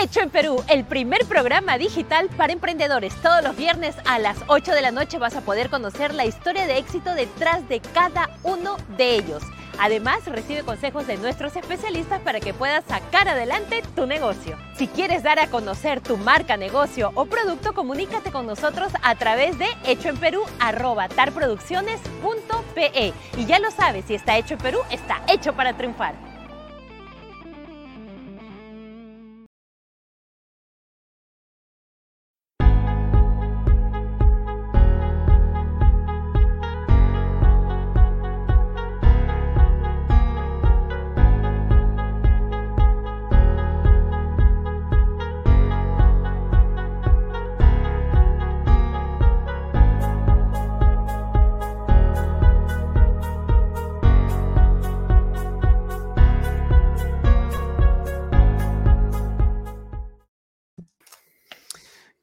Hecho en Perú, el primer programa digital para emprendedores. Todos los viernes a las 8 de la noche vas a poder conocer la historia de éxito detrás de cada uno de ellos. Además, recibe consejos de nuestros especialistas para que puedas sacar adelante tu negocio. Si quieres dar a conocer tu marca, negocio o producto, comunícate con nosotros a través de hechoenperú.tarproducciones.pe. Y ya lo sabes, si está hecho en Perú, está hecho para triunfar.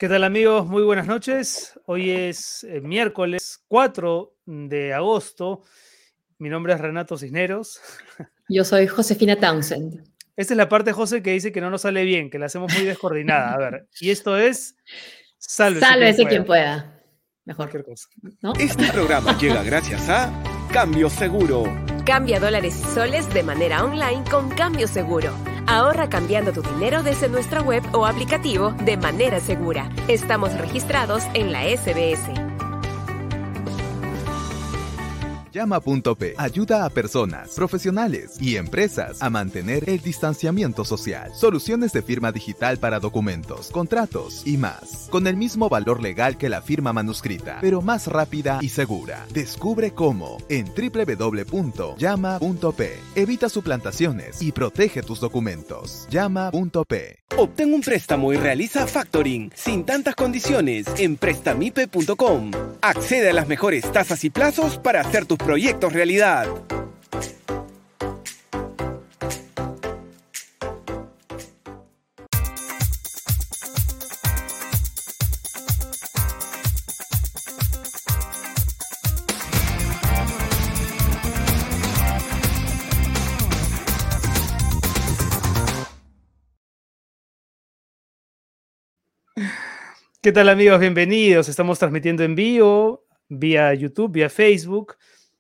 ¿Qué tal amigos? Muy buenas noches. Hoy es eh, miércoles 4 de agosto. Mi nombre es Renato Cisneros. Yo soy Josefina Townsend. Esta es la parte, José, que dice que no nos sale bien, que la hacemos muy descoordinada. A ver, y esto es Sálvese, Sálvese quien, pueda. Mejor. Cualquier cosa. Este programa llega gracias a Cambio Seguro. Cambia dólares y soles de manera online con Cambio Seguro Ahorra cambiando tu dinero desde nuestra web o aplicativo de manera segura. Estamos registrados en la SBS. Llama.p ayuda a personas, profesionales y empresas a mantener el distanciamiento social. Soluciones de firma digital para documentos, contratos y más. Con el mismo valor legal que la firma manuscrita, pero más rápida y segura. Descubre cómo en www.llama.p. Evita suplantaciones y protege tus documentos. Llama.p. Obtén un préstamo y realiza factoring sin tantas condiciones en prestamipe.com. Accede a las mejores tasas y plazos para hacer tus proyectos realidad. ¿Qué tal amigos? Bienvenidos. Estamos transmitiendo en vivo vía YouTube, vía Facebook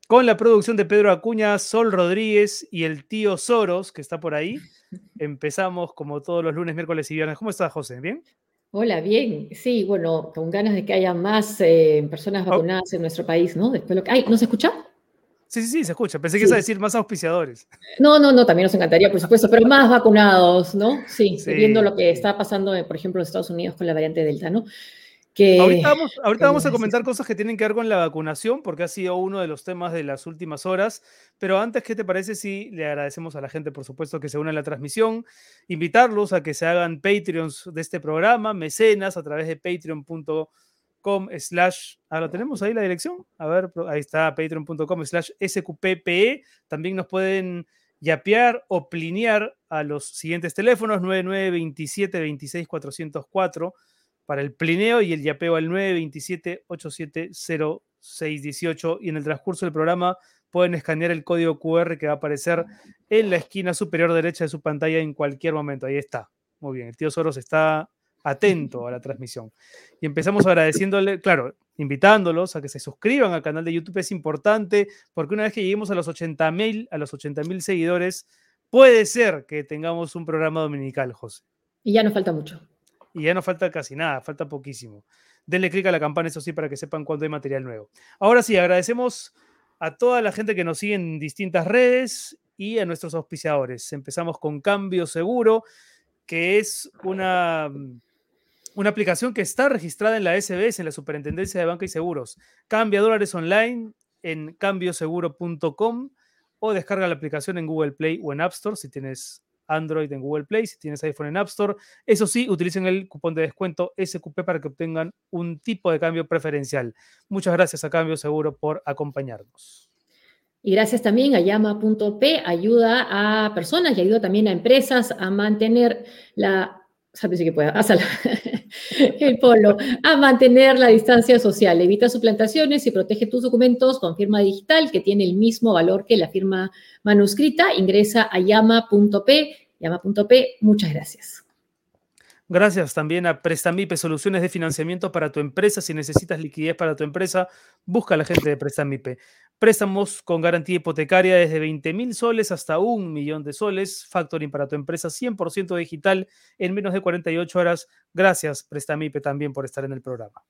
con la producción de Pedro Acuña, Sol Rodríguez y el tío Soros, que está por ahí. Empezamos como todos los lunes, miércoles y viernes. ¿Cómo estás, José? ¿Bien? Hola, bien. Sí, bueno, con ganas de que haya más eh, personas oh. vacunadas en nuestro país, ¿no? Después lo que... Ay, ¿no se escucha? Sí, sí, sí, se escucha. Pensé que ibas a decir más auspiciadores. No, no, no, también nos encantaría, por supuesto, pero más vacunados, ¿no? Sí, viendo lo que está pasando, por ejemplo, en Estados Unidos con la variante Delta, ¿no? Ahorita vamos, ahorita vamos a comentar cosas que tienen que ver con la vacunación, porque ha sido uno de los temas de las últimas horas. Pero antes, ¿qué te parece si le agradecemos a la gente, por supuesto, que se une a la transmisión? Invitarlos a que se hagan Patreons de este programa, mecenas, a través de patreon.com slash... Ahora tenemos ahí la dirección. A ver, ahí está, patreon.com slash sqppe. También nos pueden yapear o plinear a los siguientes teléfonos, 9927 26 404 para el plineo y el yapeo al 927-870618. Y en el transcurso del programa pueden escanear el código QR que va a aparecer en la esquina superior derecha de su pantalla en cualquier momento. Ahí está. Muy bien, el tío Soros está atento a la transmisión. Y empezamos agradeciéndole, claro, invitándolos a que se suscriban al canal de YouTube. Es importante porque una vez que lleguemos a los 80 mil, a los 80 mil seguidores, puede ser que tengamos un programa dominical, José. Y ya nos falta mucho y ya no falta casi nada, falta poquísimo. Denle clic a la campana, eso sí, para que sepan cuándo hay material nuevo. Ahora sí, agradecemos a toda la gente que nos sigue en distintas redes y a nuestros auspiciadores. Empezamos con Cambio Seguro, que es una, una aplicación que está registrada en la SBS, en la Superintendencia de Banca y Seguros. Cambia dólares online en cambioseguro.com o descarga la aplicación en Google Play o en App Store si tienes Android en Google Play, si tienes iPhone en App Store. Eso sí, utilicen el cupón de descuento SQP para que obtengan un tipo de cambio preferencial. Muchas gracias a Cambio Seguro por acompañarnos. Y gracias también a llama.p, ayuda a personas y ayuda también a empresas a mantener la sabes que pueda, el polo, a mantener la distancia social, evita suplantaciones y protege tus documentos con firma digital que tiene el mismo valor que la firma manuscrita. Ingresa a llama.p, llama.p, muchas gracias. Gracias también a Prestamipe, soluciones de financiamiento para tu empresa. Si necesitas liquidez para tu empresa, busca a la gente de Prestamipe. Préstamos con garantía hipotecaria desde 20 mil soles hasta un millón de soles. Factoring para tu empresa 100% digital en menos de 48 horas. Gracias, Prestamipe, también por estar en el programa.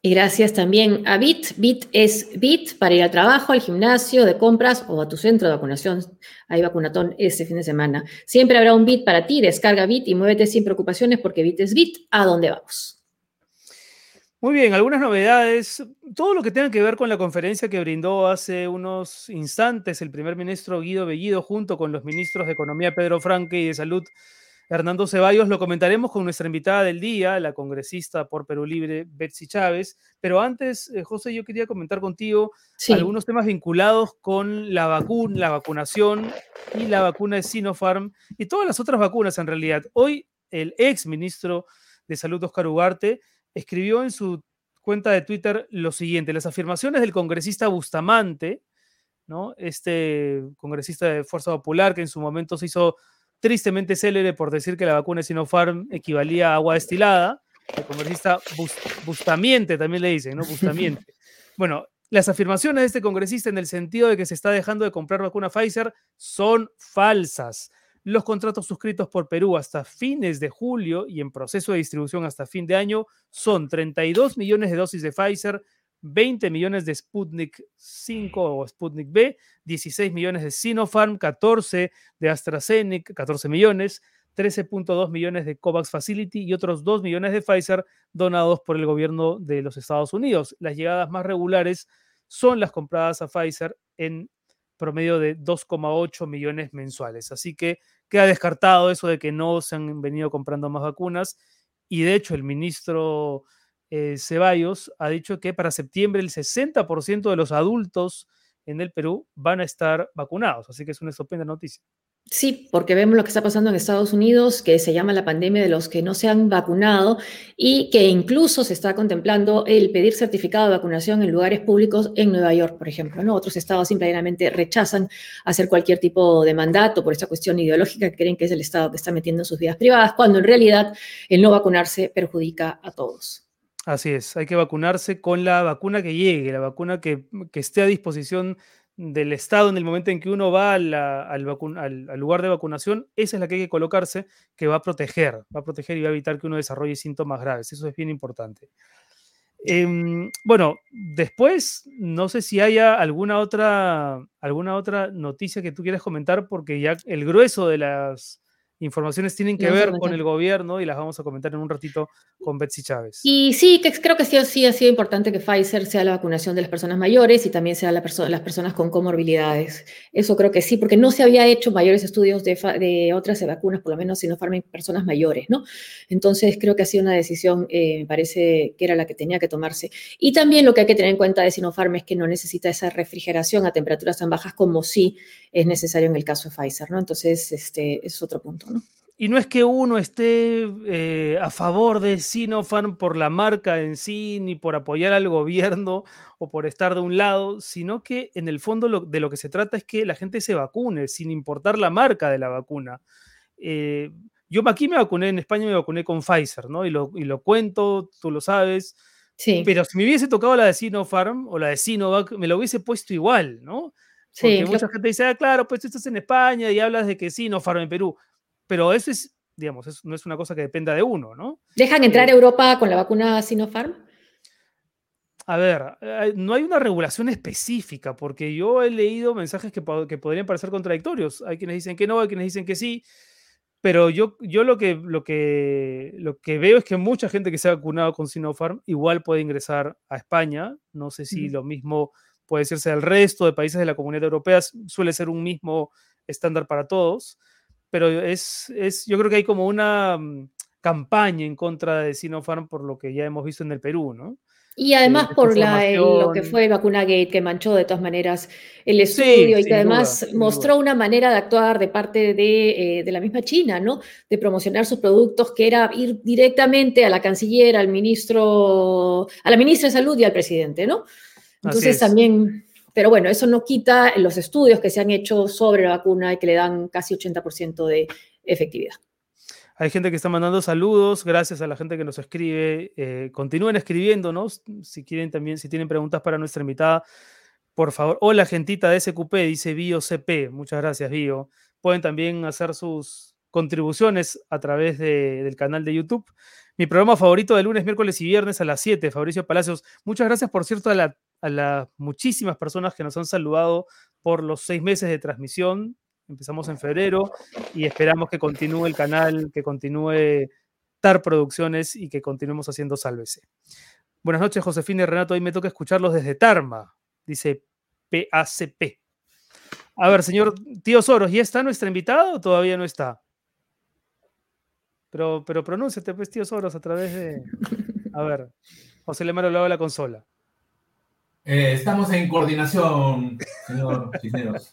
Y gracias también a BIT. BIT es BIT para ir al trabajo, al gimnasio, de compras o a tu centro de vacunación. Hay vacunatón este fin de semana. Siempre habrá un BIT para ti. Descarga BIT y muévete sin preocupaciones porque BIT es BIT. ¿A dónde vamos? Muy bien, algunas novedades. Todo lo que tenga que ver con la conferencia que brindó hace unos instantes el primer ministro Guido Bellido junto con los ministros de Economía Pedro Franque y de Salud Hernando Ceballos, lo comentaremos con nuestra invitada del día, la congresista por Perú Libre, Betsy Chávez. Pero antes, eh, José, yo quería comentar contigo algunos temas vinculados con la vacuna, la vacunación y la vacuna de Sinopharm y todas las otras vacunas en realidad. Hoy el ex ministro de Salud, Oscar Ugarte, escribió en su cuenta de Twitter lo siguiente, las afirmaciones del congresista Bustamante, ¿no? este congresista de Fuerza Popular que en su momento se hizo tristemente célebre por decir que la vacuna de Sinopharm equivalía a agua destilada. El congresista Bustamiente también le dicen, ¿no? Bustamiente. Bueno, las afirmaciones de este congresista en el sentido de que se está dejando de comprar vacuna Pfizer son falsas. Los contratos suscritos por Perú hasta fines de julio y en proceso de distribución hasta fin de año son 32 millones de dosis de Pfizer, 20 millones de Sputnik 5 o Sputnik B, 16 millones de Sinopharm, 14 de AstraZeneca, 14 millones, 13.2 millones de COVAX Facility y otros 2 millones de Pfizer donados por el gobierno de los Estados Unidos. Las llegadas más regulares son las compradas a Pfizer en promedio de 2,8 millones mensuales. Así que queda descartado eso de que no se han venido comprando más vacunas. Y de hecho, el ministro eh, Ceballos ha dicho que para septiembre el 60% de los adultos en el Perú van a estar vacunados. Así que es una estupenda noticia. Sí, porque vemos lo que está pasando en Estados Unidos, que se llama la pandemia de los que no se han vacunado y que incluso se está contemplando el pedir certificado de vacunación en lugares públicos en Nueva York, por ejemplo. Otros estados simplemente rechazan hacer cualquier tipo de mandato por esta cuestión ideológica que creen que es el Estado que está metiendo en sus vidas privadas, cuando en realidad el no vacunarse perjudica a todos. Así es, hay que vacunarse con la vacuna que llegue, la vacuna que, esté a disposición del Estado en el momento en que uno va al, al, lugar de vacunación, esa es la que hay que colocarse, que va a proteger, va a proteger y va a evitar que uno desarrolle síntomas graves. Eso es bien importante. Em, bueno, después, no sé si haya alguna otra, alguna otra noticia que tú quieras comentar, porque ya el grueso de las informaciones tienen que ver con el gobierno y las vamos a comentar en un ratito con Betsy Chávez. Y sí, que creo que sí, sí ha sido importante que Pfizer sea la vacunación de las personas mayores y también sea la las personas con comorbilidades. Eso creo que sí, porque no se había hecho mayores estudios de, de otras vacunas, por lo menos Sinopharm en personas mayores, ¿no? Entonces creo que ha sido una decisión, eh, me parece que era la que tenía que tomarse. Y también lo que hay que tener en cuenta de Sinopharm es que no necesita esa refrigeración a temperaturas tan bajas como sí es necesario en el caso de Pfizer, ¿no? Entonces, este es otro punto. Y no es que uno esté eh, a favor de Sinopharm por la marca en sí, ni por apoyar al gobierno o por estar de un lado, sino que en el fondo de lo que se trata es que la gente se vacune, sin importar la marca de la vacuna. Eh, yo aquí me vacuné, en España me vacuné con Pfizer, ¿no? Y lo, y lo cuento, tú lo sabes. Sí. Pero si me hubiese tocado la de Sinopharm o la de Sinovac, me lo hubiese puesto igual, ¿no? Porque mucha gente dice, ah, claro, pues tú estás en España y hablas de que Sinopharm en Perú pero eso es, digamos, no es una cosa que dependa de uno, ¿no? ¿Dejan entrar a eh, Europa con la vacuna Sinopharm? A ver, eh, no hay una regulación específica, porque yo he leído mensajes que, que, podrían parecer contradictorios. Hay quienes dicen que no, hay quienes dicen que sí, pero yo, yo lo, que, lo, que, lo que veo es que mucha gente que se ha vacunado con Sinopharm igual puede ingresar a España. No sé si lo mismo puede decirse del resto de países de la comunidad europea, suele ser un mismo estándar para todos pero es, es, yo creo que hay como una mm, campaña en contra de Sinopharm por lo que ya hemos visto en el Perú, ¿no? Y además por la, lo que fue el vacuna gate, que manchó de todas maneras el estudio y que además mostró una manera de actuar de parte de, eh, de, la misma China, ¿no? De promocionar sus productos, que era ir directamente a la canciller, al ministro, a la ministra de Salud y al presidente, ¿no? Entonces también pero bueno, eso no quita los estudios que se han hecho sobre la vacuna y que le dan casi 80% de efectividad. Hay gente que está mandando saludos, gracias a la gente que nos escribe. Eh, continúen escribiéndonos si quieren también, si tienen preguntas para nuestra invitada, por favor. Hola, gentita de SQP, dice Bio CP. Muchas gracias, Bio. Pueden también hacer sus contribuciones a través del canal de YouTube. Mi programa favorito de lunes, miércoles y viernes a las 7, Fabricio Palacios. Muchas gracias, por cierto, a, a las muchísimas personas que nos han saludado por los seis meses de transmisión. Empezamos en febrero y esperamos que continúe el canal, que continúe TAR Producciones y que continuemos haciendo Sálvese. Buenas noches, Josefina y Renato. Hoy me toca escucharlos desde Tarma, dice PACP. A ver, señor Tío Soros, ¿ya está nuestra invitada o todavía no está? Pero, pero pronúnciate, pues, Tío Soros, a través de. A ver, José Lemaro lo de la consola. Eh, estamos en coordinación, señor Cisneros.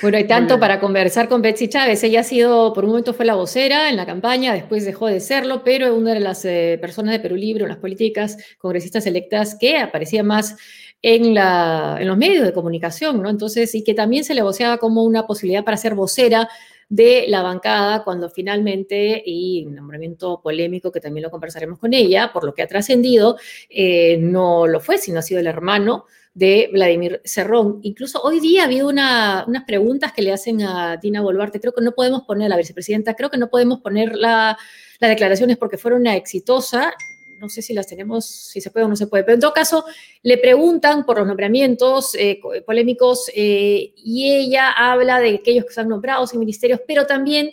Bueno, hay tanto para conversar con Betsy Chávez. Ella ha sido, por un momento fue la vocera en la campaña, después dejó de serlo, pero es una de las eh, personas de Perú Libre, las políticas congresistas electas que aparecía más en, la, en los medios de comunicación, ¿no? Entonces, y que también se le voceaba como una posibilidad para ser vocera de la bancada cuando finalmente, y nombramiento polémico que también lo conversaremos con ella, por lo que ha trascendido, eh, no lo fue, sino ha sido el hermano de Vladimir Cerrón. Incluso hoy día ha habido unas preguntas que le hacen a Dina Boluarte. Creo que no podemos poner, la vicepresidenta, creo que no podemos poner las declaraciones porque fueron una exitosa. No sé si las tenemos, si se puede o no se puede. Pero en todo caso, le preguntan por los nombramientos eh, polémicos eh, y ella habla de aquellos que están nombrados en ministerios, pero también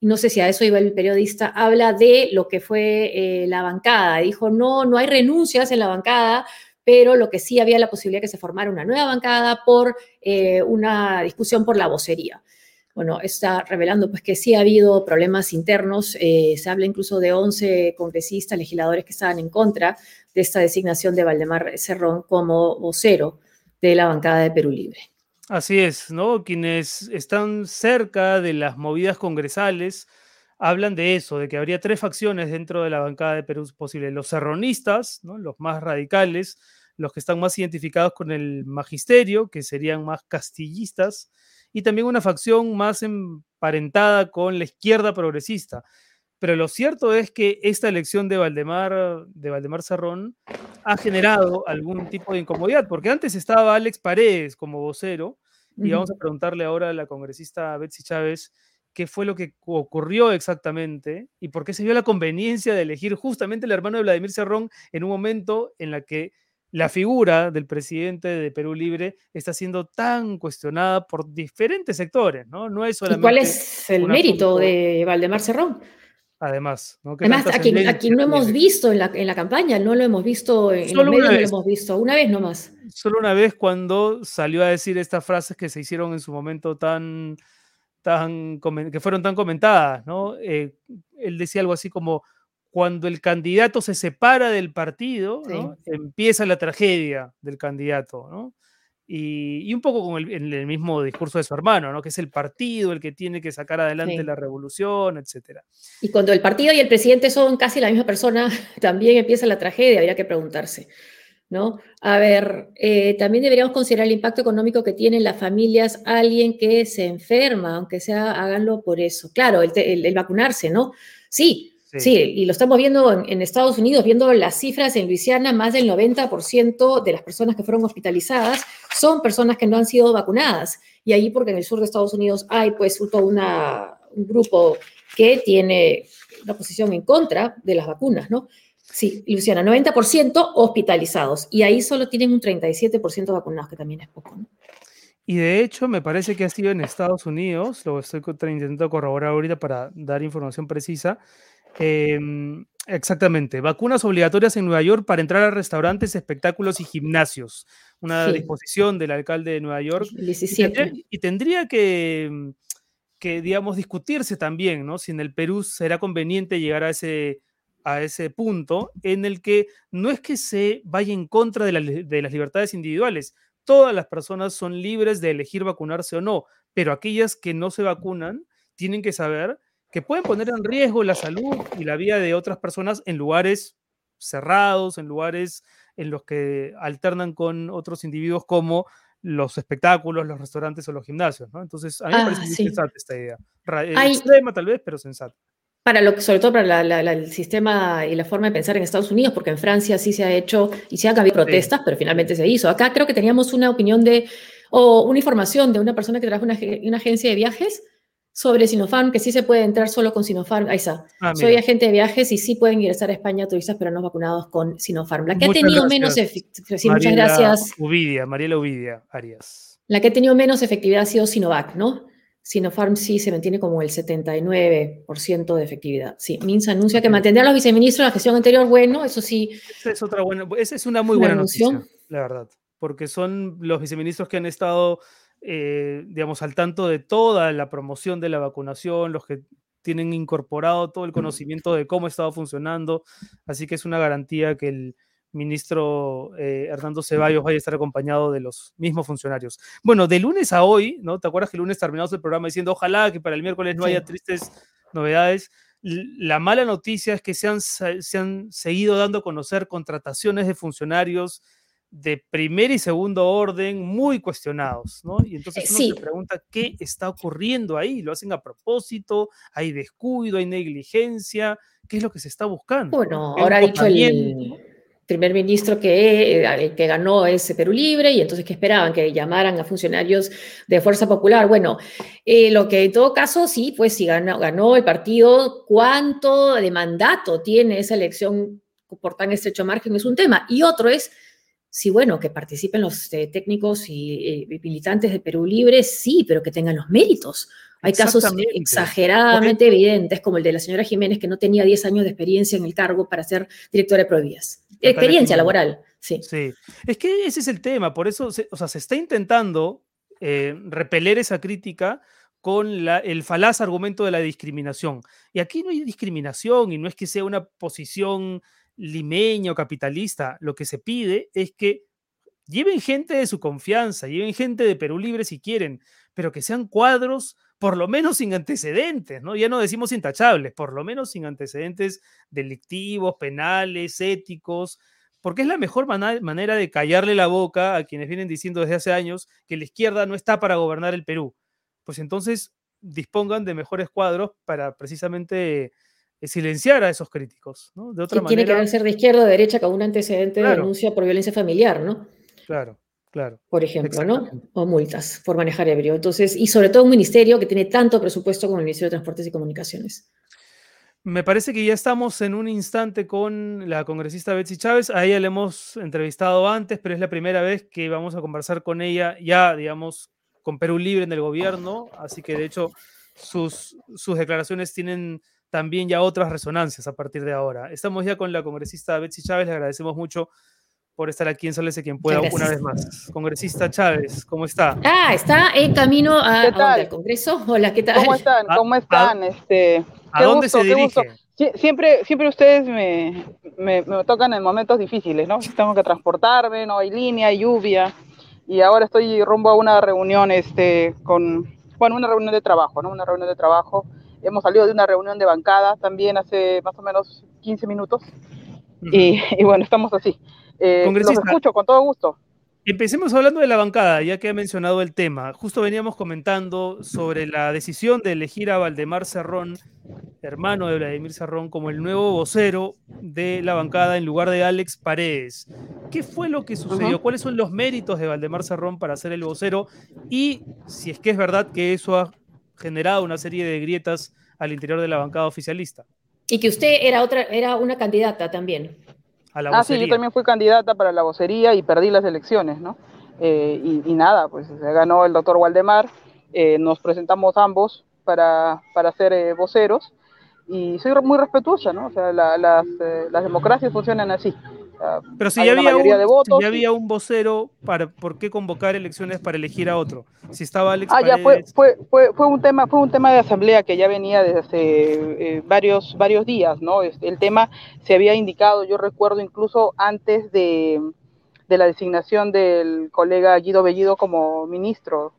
no sé si a eso iba el periodista, habla de lo que fue eh, la bancada. Dijo, no, no hay renuncias en la bancada, pero lo que sí había la posibilidad que se formara una nueva bancada por eh, una discusión por la vocería. Bueno, está revelando pues que sí ha habido problemas internos, eh, se habla incluso de 11 congresistas, legisladores que estaban en contra de esta designación de Valdemar Cerrón como vocero de la bancada de Perú Libre. Así es, ¿no? Quienes están cerca de las movidas congresales hablan de eso, de que habría tres facciones dentro de la bancada de Perú posible. Los serronistas, ¿no? los más radicales, los que están más identificados con el magisterio, que serían más castillistas, y también una facción más emparentada con la izquierda progresista. Pero lo cierto es que esta elección de Valdemar, de Valdemar Cerrón ha generado algún tipo de incomodidad, porque antes estaba Alex Paredes como vocero, y vamos a preguntarle ahora a la congresista Betsy Chávez qué fue lo que ocurrió exactamente y por qué se vio la conveniencia de elegir justamente el hermano de Vladimir Cerrón en un momento en la que la figura del presidente de Perú Libre está siendo tan cuestionada por diferentes sectores, ¿no? No es solamente. ¿Y cuál es el mérito de Valdemar Cerrón? Además, ¿no? Además, aquí, aquí no hemos visto en la, en la, campaña, no lo hemos visto en Solo los medios, no lo hemos visto, una vez nomás. Solo una vez cuando salió a decir estas frases que se hicieron en su momento tan, tan que fueron tan comentadas, ¿no? Eh, él decía algo así como, cuando el candidato se separa del partido, empieza la tragedia del candidato, ¿no? Y, un poco con el, mismo discurso de su hermano, ¿no? que es el partido el que tiene que sacar adelante la revolución, etc. Y cuando el partido y el presidente son casi la misma persona, también empieza la tragedia, habría que preguntarse. ¿no? A ver, eh, también deberíamos considerar el impacto económico que tienen las familias alguien que se enferma, aunque sea háganlo por eso. Claro, el, el vacunarse, ¿no? Sí, Sí. y lo estamos viendo en, Estados Unidos, viendo las cifras en Luisiana, más del 90% de las personas que fueron hospitalizadas son personas que no han sido vacunadas. Y ahí porque en el sur de Estados Unidos hay pues todo una, un grupo que tiene una posición en contra de las vacunas, ¿no? Sí, Luisiana, 90% hospitalizados y ahí solo tienen un 37% vacunados, que también es poco, ¿no? Y de hecho, me parece que ha sido en Estados Unidos, lo estoy intentando corroborar ahorita para dar información precisa, Em, exactamente. Vacunas obligatorias en Nueva York para entrar a restaurantes, espectáculos y gimnasios. Una disposición del alcalde de Nueva York. Y tendría, que, que, digamos, discutirse también, ¿no? Si en el Perú será conveniente llegar a ese, a ese punto en el que no es que se vaya en contra de, de las libertades individuales. Todas las personas son libres de elegir vacunarse o no, pero aquellas que no se vacunan tienen que saber que pueden poner en riesgo la salud y la vida de otras personas en lugares cerrados, en lugares en los que alternan con otros individuos como los espectáculos, los restaurantes o los gimnasios, ¿no? Entonces, a mí me parece ah, muy sensata esta idea. Eh, extrema tal vez, pero sensata. para lo que, sobre todo para el sistema y la forma de pensar en Estados Unidos, porque en Francia sí se ha hecho y se han habido protestas, pero finalmente se hizo. Acá creo que teníamos una opinión de, o una información de una persona que trabaja en una, agencia de viajes sobre Sinopharm, que sí se puede entrar solo con Sinopharm. Ahí está. Ah, Soy agente de viajes y sí pueden ingresar a España turistas pero no vacunados con Sinopharm. La que ha tenido menos efectividad. Sí, muchas gracias. Uvidia, Mariela Uvidia, Arias. La que ha tenido menos efectividad ha sido Sinovac, ¿no? Sinopharm sí se mantiene como el 79% de efectividad. Sí, Minsa anuncia que mantendrá a los viceministros de la gestión anterior. Bueno, eso sí. Esa es, otra buena, esa es una muy buena noticia, la verdad, porque son los viceministros que han estado, eh, digamos, al tanto de toda la promoción de la vacunación, los que tienen incorporado todo el conocimiento de cómo estaba funcionando. Así que es una garantía que el, ministro eh, Hernando Ceballos vaya a estar acompañado de los mismos funcionarios. Bueno, de lunes a hoy, ¿no? ¿Te acuerdas que el lunes terminamos el programa diciendo ojalá que para el miércoles no haya tristes novedades? La mala noticia es que se han, se han seguido dando a conocer contrataciones de funcionarios de primer y segundo orden muy cuestionados, ¿no? Y entonces uno se pregunta qué está ocurriendo ahí, lo hacen a propósito, hay descuido, hay negligencia, ¿qué es lo que se está buscando? Bueno, ahora ha dicho el, primer ministro que, eh, que ganó ese Perú Libre y entonces que esperaban que llamaran a funcionarios de Fuerza Popular. Bueno, eh, lo que en todo caso sí, pues si ganó, ganó el partido, cuánto de mandato tiene esa elección por tan estrecho margen es un tema. Y otro es si, bueno, que participen los eh, técnicos y militantes de Perú Libre, sí, pero que tengan los méritos. Hay casos exageradamente evidentes, como el de la señora Jiménez, que no tenía 10 años de experiencia en el cargo para ser directora de Provías. Experiencia laboral, sí. Sí, es que ese es el tema, por eso, se, o sea, se está intentando eh, repeler esa crítica con el falaz argumento de la discriminación. Y aquí no hay discriminación y no es que sea una posición limeña o capitalista. Lo que se pide es que lleven gente de su confianza, lleven gente de Perú Libre si quieren, pero que sean cuadros por lo menos sin antecedentes, ¿no? Ya no decimos intachables, por lo menos sin antecedentes delictivos, penales, éticos, porque es la mejor manera de callarle la boca a quienes vienen diciendo desde hace años que la izquierda no está para gobernar el Perú. Pues entonces dispongan de mejores cuadros para precisamente silenciar a esos críticos, ¿no? De otra manera... Tiene que ser de izquierda o derecha con un antecedente de denuncia por violencia familiar, ¿no? Claro. Claro. Por ejemplo, ¿no? O multas por manejar ebrio. Entonces, y sobre todo un ministerio que tiene tanto presupuesto como el Ministerio de Transportes y Comunicaciones. Me parece que ya estamos en un instante con la congresista Betsy Chávez. A ella le hemos entrevistado antes, pero es la primera vez que vamos a conversar con ella ya, digamos, con Perú Libre en el gobierno. Así que, de hecho, sus, sus declaraciones tienen también ya otras resonancias a partir de ahora. Estamos ya con la congresista Betsy Chávez. Le agradecemos mucho por estar aquí en Solese quien pueda una vez más. Congresista Chávez, ¿cómo está? Ah, está en camino al Congreso. Hola, ¿qué tal? ¿Cómo están? ¿Cómo están? ¿A, este, ¿a dónde se dirige? Siempre, siempre ustedes me, me, tocan en momentos difíciles, ¿no? Tengo que transportarme, no hay línea, hay lluvia, y ahora estoy rumbo a una reunión este, con, bueno, una reunión de trabajo, ¿no? Una reunión de trabajo. Hemos salido de una reunión de bancada también hace más o menos 15 minutos, y, y bueno, estamos así. Eh, los escucho con todo gusto. Empecemos hablando de la bancada, ya que ha mencionado el tema. Justo veníamos comentando sobre la decisión de elegir a Valdemar Cerrón, hermano de Vladimir Cerrón, como el nuevo vocero de la bancada en lugar de Alex Paredes. ¿Qué fue lo que sucedió? ¿Cuáles son los méritos de Valdemar Cerrón para ser el vocero? Y si es que es verdad que eso ha generado una serie de grietas al interior de la bancada oficialista. Y que usted era otra, era una candidata también ah, sí, yo también fui candidata para la vocería y perdí las elecciones, ¿no? Eh, y, nada, pues se ganó el doctor Waldemar, eh, nos presentamos ambos para, para ser eh, voceros y soy muy respetuosa, ¿no? O sea, las, las democracias funcionan así. Pero si ya, había un, había un vocero, para, ¿por qué convocar elecciones para elegir a otro? Si estaba Alex Ah, ya, fue, fue, fue, fue, un tema, fue un tema de asamblea que ya venía desde hace eh, varios, varios días, ¿no? El tema se había indicado, yo recuerdo incluso antes de, de la designación del colega Guido Bellido como ministro.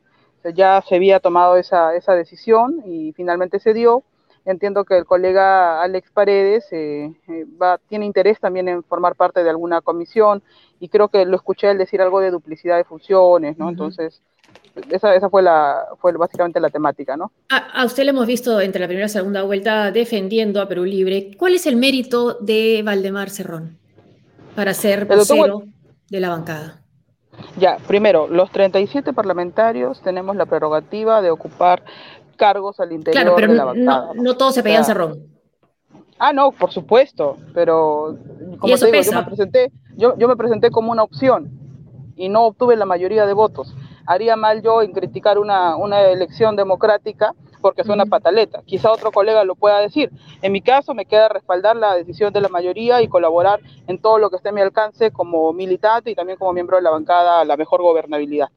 ya se había tomado esa, esa decisión y finalmente se dio Entiendo que el colega Alex Paredes eh, eh, va, tiene interés también en formar parte de alguna comisión y creo que lo escuché él decir algo de duplicidad de funciones, ¿no? Entonces, esa, esa fue, la, fue básicamente la temática, ¿no? A, usted le hemos visto entre la primera y segunda vuelta defendiendo a Perú Libre. ¿Cuál es el mérito de Valdemar Cerrón para ser vocero de la bancada? Ya, primero, los 37 parlamentarios tenemos la prerrogativa de ocupar cargos al interior de la bancada. No, no todos se pedían Cerrón. Ah, no, por supuesto, pero como te digo, yo me presenté, yo, yo me presenté como una opción y no obtuve la mayoría de votos haría mal yo en criticar una, elección democrática porque es una pataleta. Quizá otro colega lo pueda decir. En mi caso me queda respaldar la decisión de la mayoría y colaborar en todo lo que esté a mi alcance como militante y también como miembro de la bancada a la mejor gobernabilidad.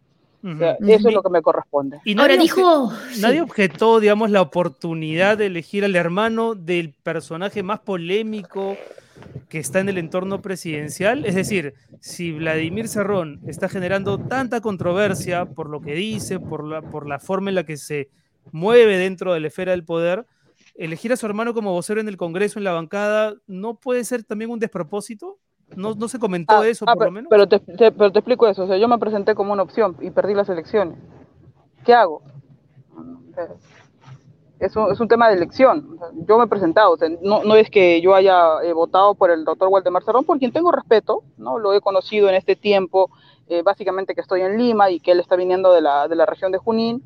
Eso es lo que me corresponde. Y nadie Ahora dijo. Nadie objetó, digamos, la oportunidad de elegir al hermano del personaje más polémico que está en el entorno presidencial. Es decir, si Vladimir Cerrón está generando tanta controversia por lo que dice, por la, por la forma en la que se mueve dentro de la esfera del poder, elegir a su hermano como vocero en el Congreso, en la bancada, ¿no puede ser también un despropósito? ¿No, no se comentó ah, eso, ah, por lo menos? Pero te, pero te explico eso. O sea, yo me presenté como una opción y perdí las elecciones. ¿Qué hago? es un, es un tema de elección. yo me he presentado, no, no, es que yo haya eh, votado por el doctor Waldemar Cerrón, por quien tengo respeto, ¿no? Lo he conocido en este tiempo, eh, básicamente que estoy en Lima y que él está viniendo de la, de la región de Junín,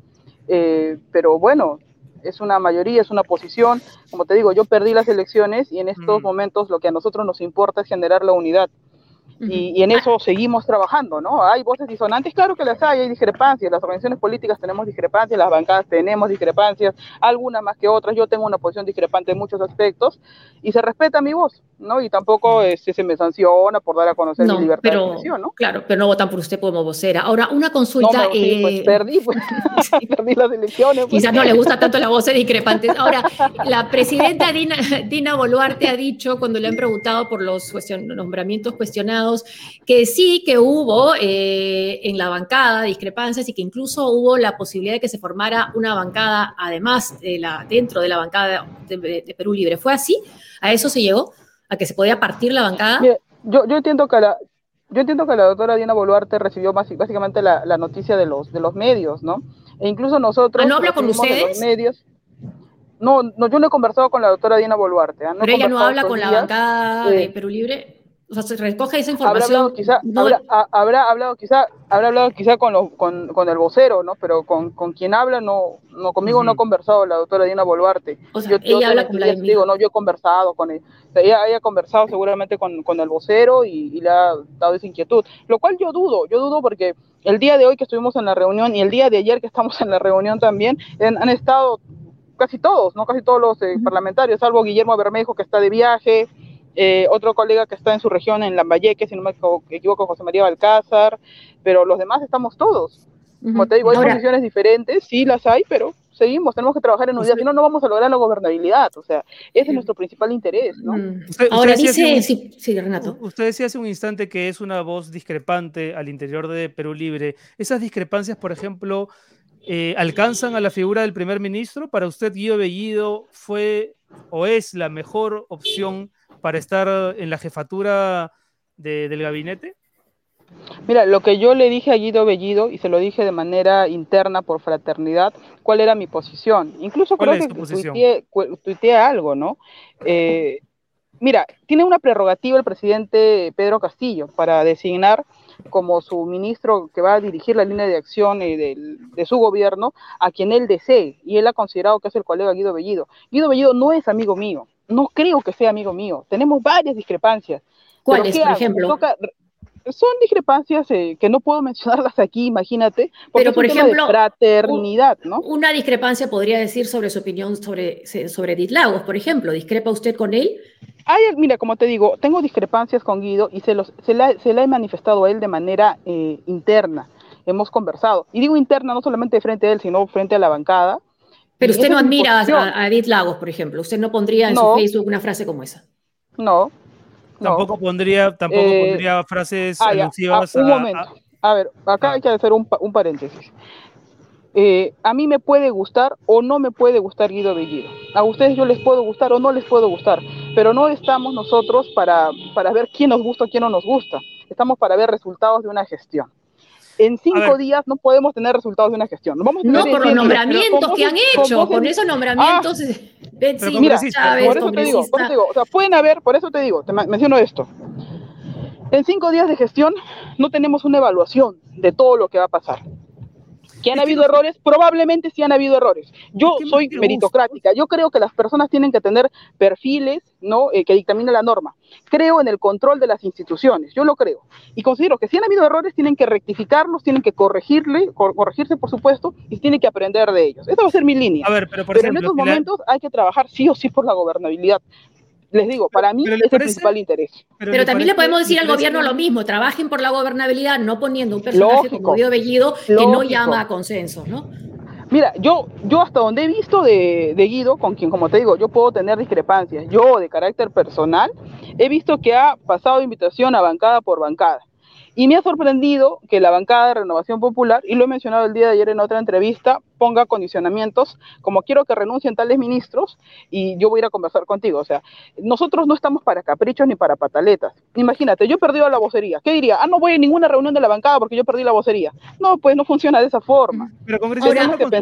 eh, pero bueno, es una mayoría, es una posición. Como te digo, yo perdí las elecciones y en estos momentos lo que a nosotros nos importa es generar la unidad y, en eso seguimos trabajando, ¿no? Hay voces disonantes, claro que las hay, hay discrepancias, las organizaciones políticas tenemos discrepancias, las bancadas tenemos discrepancias, algunas más que otras, yo tengo una posición discrepante en muchos aspectos y se respeta mi voz, ¿no? Y tampoco este, se me sanciona por dar a conocer mi libertad de expresión, ¿no? Claro, pero no votan por usted como vocera. Ahora, una consulta... No, pues, eh, perdí, pues, perdí las elecciones. Pues. Quizás no le gusta tanto la voz de discrepantes. Ahora, la presidenta Dina, Dina Boluarte ha dicho, cuando le han preguntado por los nombramientos cuestionados, que sí que hubo eh, en la bancada discrepancias y que incluso hubo la posibilidad de que se formara una bancada, además de la, dentro de la bancada de, Perú Libre. ¿Fue así? ¿A eso se llegó? ¿A que se podía partir la bancada? yo, yo entiendo que la, yo entiendo que la doctora Diana Boluarte recibió básicamente la, noticia de los, de los medios, ¿no? E incluso nosotros... ¿Ah, ¿No habla con ustedes? medios, no, no, yo no he conversado con la doctora Diana Boluarte. ¿ah? Pero ella no habla con la bancada de Perú Libre. O sea, se recoge esa información. Habrá hablado quizá, habrá, hablado quizá con, con, el vocero, ¿no? Pero con, con quien habla, no, no conmigo no ha conversado la doctora Dina Boluarte. O sea, ella habla con la digo, no, yo he conversado con ella. ella, ha conversado seguramente con, con el vocero y, le ha dado esa inquietud. Lo cual yo dudo, yo dudo porque el día de hoy que estuvimos en la reunión y el día de ayer que estamos en la reunión también, han, estado casi todos, ¿no? Casi todos los eh, parlamentarios, salvo Guillermo Bermejo que está de viaje, eh, otro colega que está en su región, en Lambayeque, si no me equivoco, José María Balcázar, pero los demás estamos todos. Como te digo, hay posiciones diferentes, sí las hay, pero seguimos, tenemos que trabajar en unidad, si no, no vamos a lograr la gobernabilidad, o sea, ese es nuestro principal interés, ¿no? Ahora dice, sí, sí, Renato. Usted decía hace un instante que es una voz discrepante al interior de Perú Libre. Esas discrepancias, por ejemplo, eh, alcanzan a la figura del primer ministro. ¿Para usted, Guido Bellido, fue o es la mejor opción para estar en la jefatura del gabinete? Mira, lo que yo le dije a Guido Bellido, y se lo dije de manera interna por fraternidad, cuál era mi posición. Incluso creo que tuiteé, algo, ¿no? Eh, mira, tiene una prerrogativa el presidente Pedro Castillo para designar como su ministro que va a dirigir la línea de acción eh, de su gobierno a quien él desee, y él ha considerado que es el colega Guido Bellido. Guido Bellido no es amigo mío, no creo que sea amigo mío. Tenemos varias discrepancias. ¿Cuáles, por ejemplo? son discrepancias eh, que no puedo mencionarlas aquí, imagínate. Pero, por ejemplo, fraternidad, ¿no? Una discrepancia podría decir sobre su opinión sobre, sobre Lagos, por ejemplo. ¿Discrepa usted con él? Ay, mira, como te digo, tengo discrepancias con Guido y se, los, se, la, he manifestado a él de manera eh, interna. Hemos conversado. Y digo interna no solamente frente a él, sino frente a la bancada. Pero usted no admira a, Edith Lagos, por ejemplo. Usted no pondría en su Facebook una frase como esa. No. Tampoco pondría, tampoco eh, pondría frases ah, alusivas ah, un momento. A, ver, acá hay que hacer un, paréntesis. Eh, a mí me puede gustar o no me puede gustar Guido Bellido. A ustedes yo les puedo gustar o no les puedo gustar, pero no estamos nosotros para, para ver quién nos gusta o quién no nos gusta. Estamos para ver resultados de una gestión. En cinco ver. días no podemos tener resultados de una gestión. Vamos a tener No, por los 100 días, nombramientos que han hecho, con esos nombramientos, Betsy Pero Mira, Chávez, por eso te digo, por eso te digo, o sea, pueden haber, por eso te digo, te menciono esto. En cinco días de gestión no tenemos una evaluación de todo lo que va a pasar. ¿Que han habido errores? Probablemente sí han habido errores. Yo soy meritocrática. Yo creo que las personas tienen que tener perfiles ¿no? Eh, que dictamina la norma. Creo en el control de las instituciones. Yo lo creo. Y considero que si han habido errores, tienen que rectificarlos, tienen que corregirle, cor- corregirse, por supuesto, y tienen que aprender de ellos. Esa va a ser mi línea. A ver, pero por Pero en ejemplo, estos si la- momentos hay que trabajar sí o sí por la gobernabilidad. Les digo, para mí pero es ¿le el principal interés. pero Pero también le podemos decir al gobierno lo mismo, trabajen por la gobernabilidad, no poniendo un personaje Lógico. como Guido Bellido que no llama a consensos, ¿no? Mira, yo, yo hasta donde he visto de, de Guido, con quien, como te digo, yo puedo tener discrepancias, yo de carácter personal, he visto que ha pasado invitación a bancada por bancada. Y me ha sorprendido que la bancada de Renovación Popular, y lo he mencionado el día de ayer en otra entrevista, ponga condicionamientos como quiero que renuncien tales ministros y yo voy a ir a conversar contigo. O sea, nosotros no estamos para caprichos ni para pataletas. Imagínate, yo he perdido la vocería. ¿Qué diría? Ah, no voy a ninguna reunión de la bancada porque yo perdí la vocería. No, pues no funciona de esa forma. Pero congresista, una que consulta,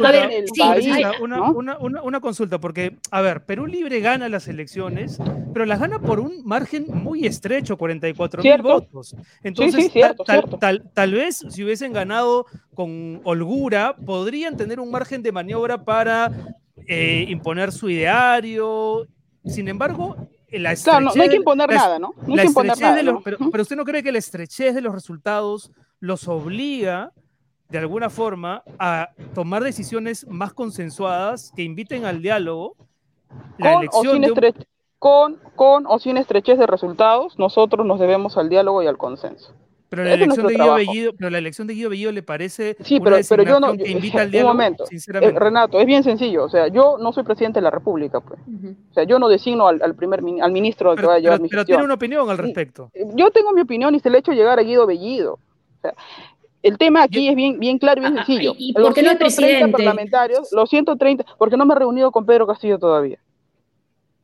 una, una- una- consulta, porque, a ver, Perú Libre gana las elecciones, pero las gana por un margen muy estrecho, 44 mil votos. Entonces, sí, cierto, tal, cierto. tal- tal vez si hubiesen ganado con holgura, podrían tener un margen de maniobra para eh, imponer su ideario. Sin embargo, la Claro, no, no hay que estrechez- imponer la- nada, ¿no? No hay que imponer nada. de los- ¿no? pero, usted no cree que la estrechez de los resultados los obliga de alguna forma a tomar decisiones más consensuadas que inviten al diálogo la con o, elección sin de un- estre- con, con o sin estrechez de resultados, nosotros nos debemos al diálogo y al consenso. Pero la elección de Guido. Bellido pero la elección de Guido Bellido le parece Sí, una pero, pero yo no. que yo- invita al un diálogo momento. Eh, sinceramente Renato, es bien sencillo. O sea, yo no soy presidente de la República, pues. O sea, yo no designo al, al primer min- al ministro al que pero, va a llevar pero- mi pero gestión. tiene una opinión al respecto Eh, Yo tengo mi opinión y se le ha hecho llegar a Guido Bellido. O sea, el tema aquí es bien, bien claro y bien sencillo. ¿y- y por qué no el 130 presidente? parlamentarios, los 130, porque no me he reunido con Pedro Castillo todavía.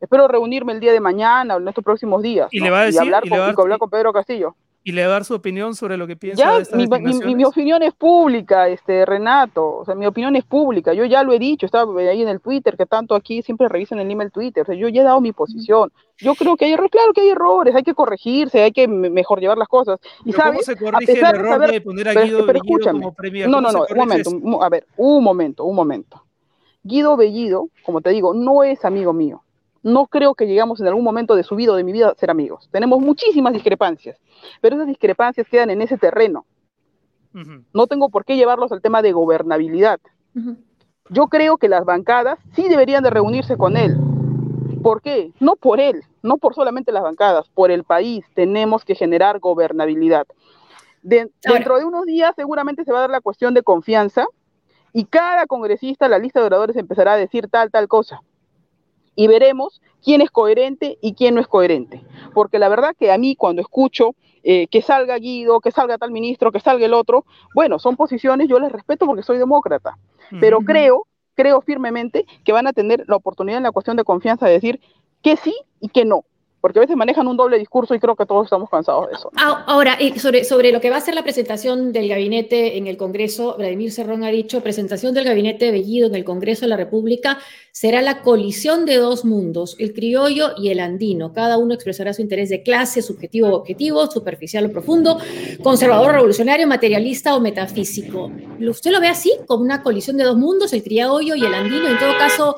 Espero reunirme el día de mañana o en estos próximos días. ¿Y ¿no? le va a decir- hablar, y con, le va a y hablar con Pedro Castillo. Y le va a dar su opinión sobre lo que piensa Ya, de estas mi, mi- opinión es pública, este Renato. O sea, mi opinión es pública. Yo ya lo he dicho, estaba ahí en el Twitter, que tanto aquí siempre revisan el email Twitter. O sea, yo ya he dado mi posición. Yo creo que hay errores, claro que hay errores, hay que corregirse, hay que me- mejor llevar las cosas. Y Pero ¿Cómo sabes, se a corrige el pesar de error saber, de poner a pero- Guido pero Bellido escúchame. como premier? no, ¿Cómo no, no, un momento, eso? un- a ver, un momento, un momento. Guido Bellido, como te digo, no es amigo mío. No creo que llegamos en algún momento de su vida o de mi vida a ser amigos. Tenemos muchísimas discrepancias, pero esas discrepancias quedan en ese terreno. No tengo por qué llevarlos al tema de gobernabilidad. Yo creo que las bancadas sí deberían de reunirse con él. ¿Por qué? No por él, no por solamente las bancadas, por el país tenemos que generar gobernabilidad. De- dentro de unos días seguramente se va a dar la cuestión de confianza y cada congresista, la lista de oradores empezará a decir tal, tal cosa. Y veremos quién es coherente y quién no es coherente. Porque la verdad que a mí cuando escucho eh, que salga Guido, que salga tal ministro, que salga el otro, bueno, son posiciones, yo les respeto porque soy demócrata pero creo, creo firmemente que van a tener la oportunidad en la cuestión de confianza de decir que sí y que no, porque a veces manejan un doble discurso y creo que todos estamos cansados de eso. Ah, Ahora, sobre, sobre lo que va a ser la presentación del gabinete en el Congreso, Vladimir Cerrón ha dicho, presentación del gabinete de Bellido en el Congreso de la República será la colisión de dos mundos, el criollo y el andino. Cada uno expresará su interés de clase, subjetivo o objetivo, superficial o profundo, conservador, revolucionario, materialista o metafísico. ¿Usted lo ve así, como una colisión de dos mundos, el criollo y el andino? En todo caso,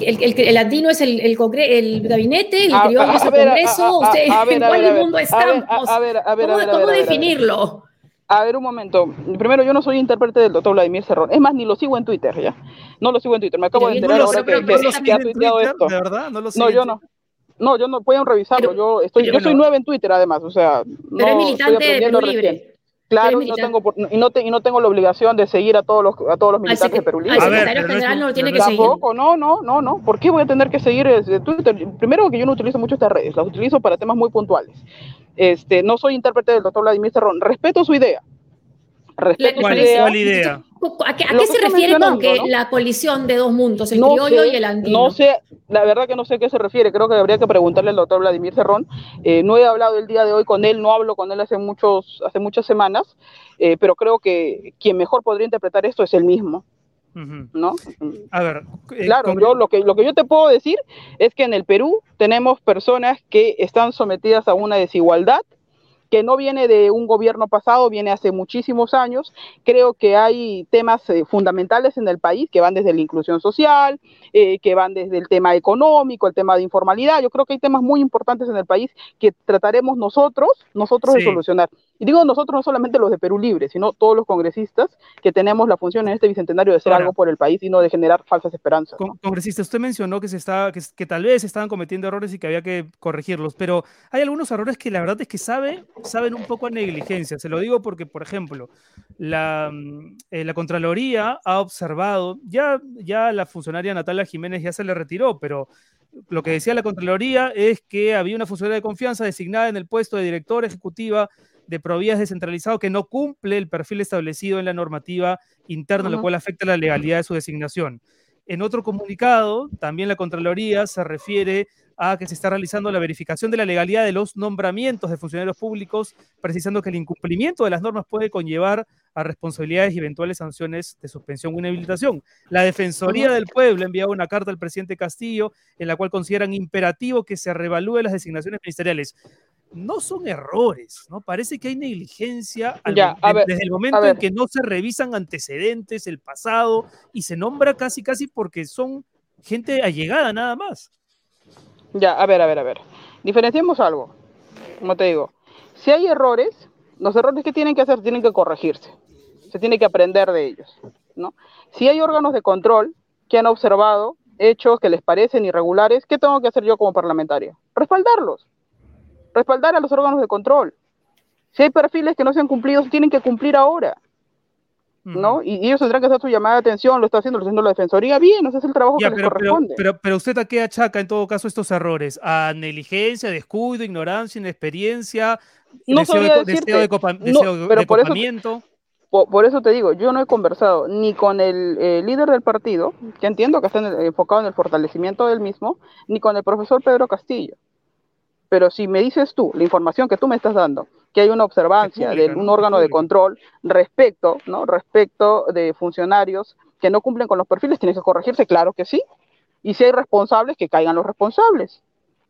el, el, el andino es el, el, congre- el gabinete, el criollo es el Congreso. a- a- ¿Usted, a ver, ¿En a cuál mundo estamos? a- a ver, a ver, a ¿Cómo, ver, a ver, cómo a ver, definirlo? A ver, un momento. Primero, yo no soy intérprete del doctor Vladimir Cerrón. Es más, ni lo sigo en Twitter, ¿ya? No lo sigo en Twitter. Me acabo Pero de enterar no ahora sé, que, que- no lo que ha tuiteado esto. ¿De verdad? No lo No, yo en no. No, yo no. Pueden revisarlo. Pero- yo estoy, yo soy nueva en Twitter, además. O sea, no Pero es estoy militante de recién. Claro, y no, tengo por- y, no te- y no tengo la obligación de seguir a todos los, a todos los Al, militantes de secre- Perú al Libre. A ver, secretario es general no lo tiene que no es- seguir. Tampoco, no, no, no, no. ¿Por qué voy a tener que seguir este, Twitter? Primero que yo no utilizo mucho estas redes, las utilizo para temas muy puntuales. Este, no soy intérprete del doctor Vladimir Cerrón. Respeto su idea. Respeto ¿Le su ¿Cuál, parece- idea. ¿A qué, se refiere con que la colisión de dos mundos, el criollo y el andino? No sé, la verdad que no sé a qué se refiere. Creo que habría que preguntarle al doctor Vladimir Cerrón. Eh, no he hablado el día de hoy con él, no hablo con él hace, muchos, hace muchas semanas, eh, pero creo que quien mejor podría interpretar esto es él mismo. ¿No? A ver, eh, claro, yo lo que, lo que yo te puedo decir es que en el Perú tenemos personas que están sometidas a una desigualdad que no viene de un gobierno pasado, viene hace muchísimos años. Creo que hay temas eh, fundamentales en el país que van desde la inclusión social, eh, que van desde el tema económico, el tema de informalidad. Yo creo que hay temas muy importantes en el país que trataremos nosotros, nosotros de solucionar. Y digo nosotros no solamente los de Perú Libre, sino todos los congresistas que tenemos la función en este bicentenario de hacer algo por el país y no de generar falsas esperanzas. Congresista, usted mencionó que, se está, que, que, tal vez estaban cometiendo errores y que había que corregirlos, pero hay algunos errores que la verdad es que sabe, saben un poco a negligencia. Se lo digo porque, por ejemplo, la, mm, eh, la Contraloría ha observado, ya, ya la funcionaria Natalia Jiménez ya se le retiró, pero lo que decía la Contraloría es que había una funcionaria de confianza designada en el puesto de directora ejecutiva de Provías descentralizado que no cumple el perfil establecido en la normativa interna, lo cual afecta la legalidad de su designación. En otro comunicado, también la Contraloría se refiere a que se está realizando la verificación de la legalidad de los nombramientos de funcionarios públicos, precisando que el incumplimiento de las normas puede conllevar a responsabilidades y eventuales sanciones de suspensión o inhabilitación. La Defensoría del Pueblo ha enviado una carta al presidente Castillo en la cual consideran imperativo que se revalúe las designaciones ministeriales no son errores, ¿no? Parece que hay negligencia desde el momento en que no se revisan antecedentes, el pasado, y se nombra casi, casi porque son gente allegada nada más. Ya, a ver, a ver, a ver. Diferenciemos algo. Como te digo, si hay errores, los errores que tienen que hacer tienen que corregirse. Se tiene que aprender de ellos, ¿no? Si hay órganos de control que han observado hechos que les parecen irregulares, ¿qué tengo que hacer yo como parlamentario? Respaldarlos respaldar a los órganos de control. Si hay perfiles que no se han cumplido, se tienen que cumplir ahora. ¿No? Y, ellos tendrán que hacer su llamada de atención, lo está haciendo, lo está haciendo la Defensoría, bien, ese es el trabajo que les corresponde. Pero, pero, usted a qué achaca en todo caso estos errores? ¿A negligencia, descuido, ignorancia, inexperiencia, no deseo, de, deseo de, copa, por Eso, por, eso te digo, yo no he conversado ni con el eh, líder del partido, que entiendo que está enfocado en el fortalecimiento del mismo, ni con el profesor Pedro Castillo. Pero si me dices tú, la información que tú me estás dando, que hay una observancia de un órgano de control respecto, ¿no? Respecto de funcionarios que no cumplen con los perfiles, tiene que corregirse, claro que sí. Y si hay responsables, que caigan los responsables.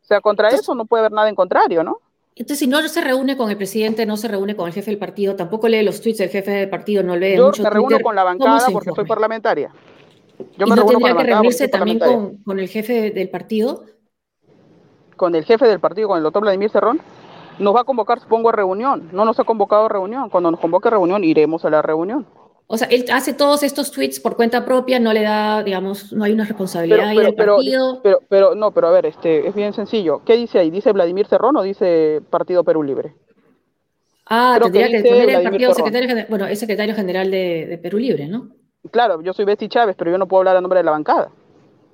O sea, contra eso no puede haber nada en contrario, ¿no? Entonces, si no se reúne con el presidente, no se reúne con el jefe del partido, tampoco lee los tweets del jefe del partido, no lee Yo me reúno con la bancada porque soy parlamentaria. Yo me ¿Y no tendría que reunirse también con, con, el jefe del partido con el jefe del partido, con el doctor Vladimir Cerrón, nos va a convocar, supongo, a reunión. No nos ha convocado a reunión. Cuando nos convoque a reunión, iremos a la reunión. O sea, él hace todos estos tweets por cuenta propia, no le da, digamos, no hay una responsabilidad ahí del partido. Pero, pero, no, pero a ver, este, es bien sencillo. ¿Qué dice ahí? ¿Dice Vladimir Cerrón o dice Partido Perú Libre? Ah, tendría que, poner el partido secretario, bueno, es secretario general de, Perú Libre, ¿no? Claro, yo soy Betty Chávez, pero yo no puedo hablar a nombre de la bancada.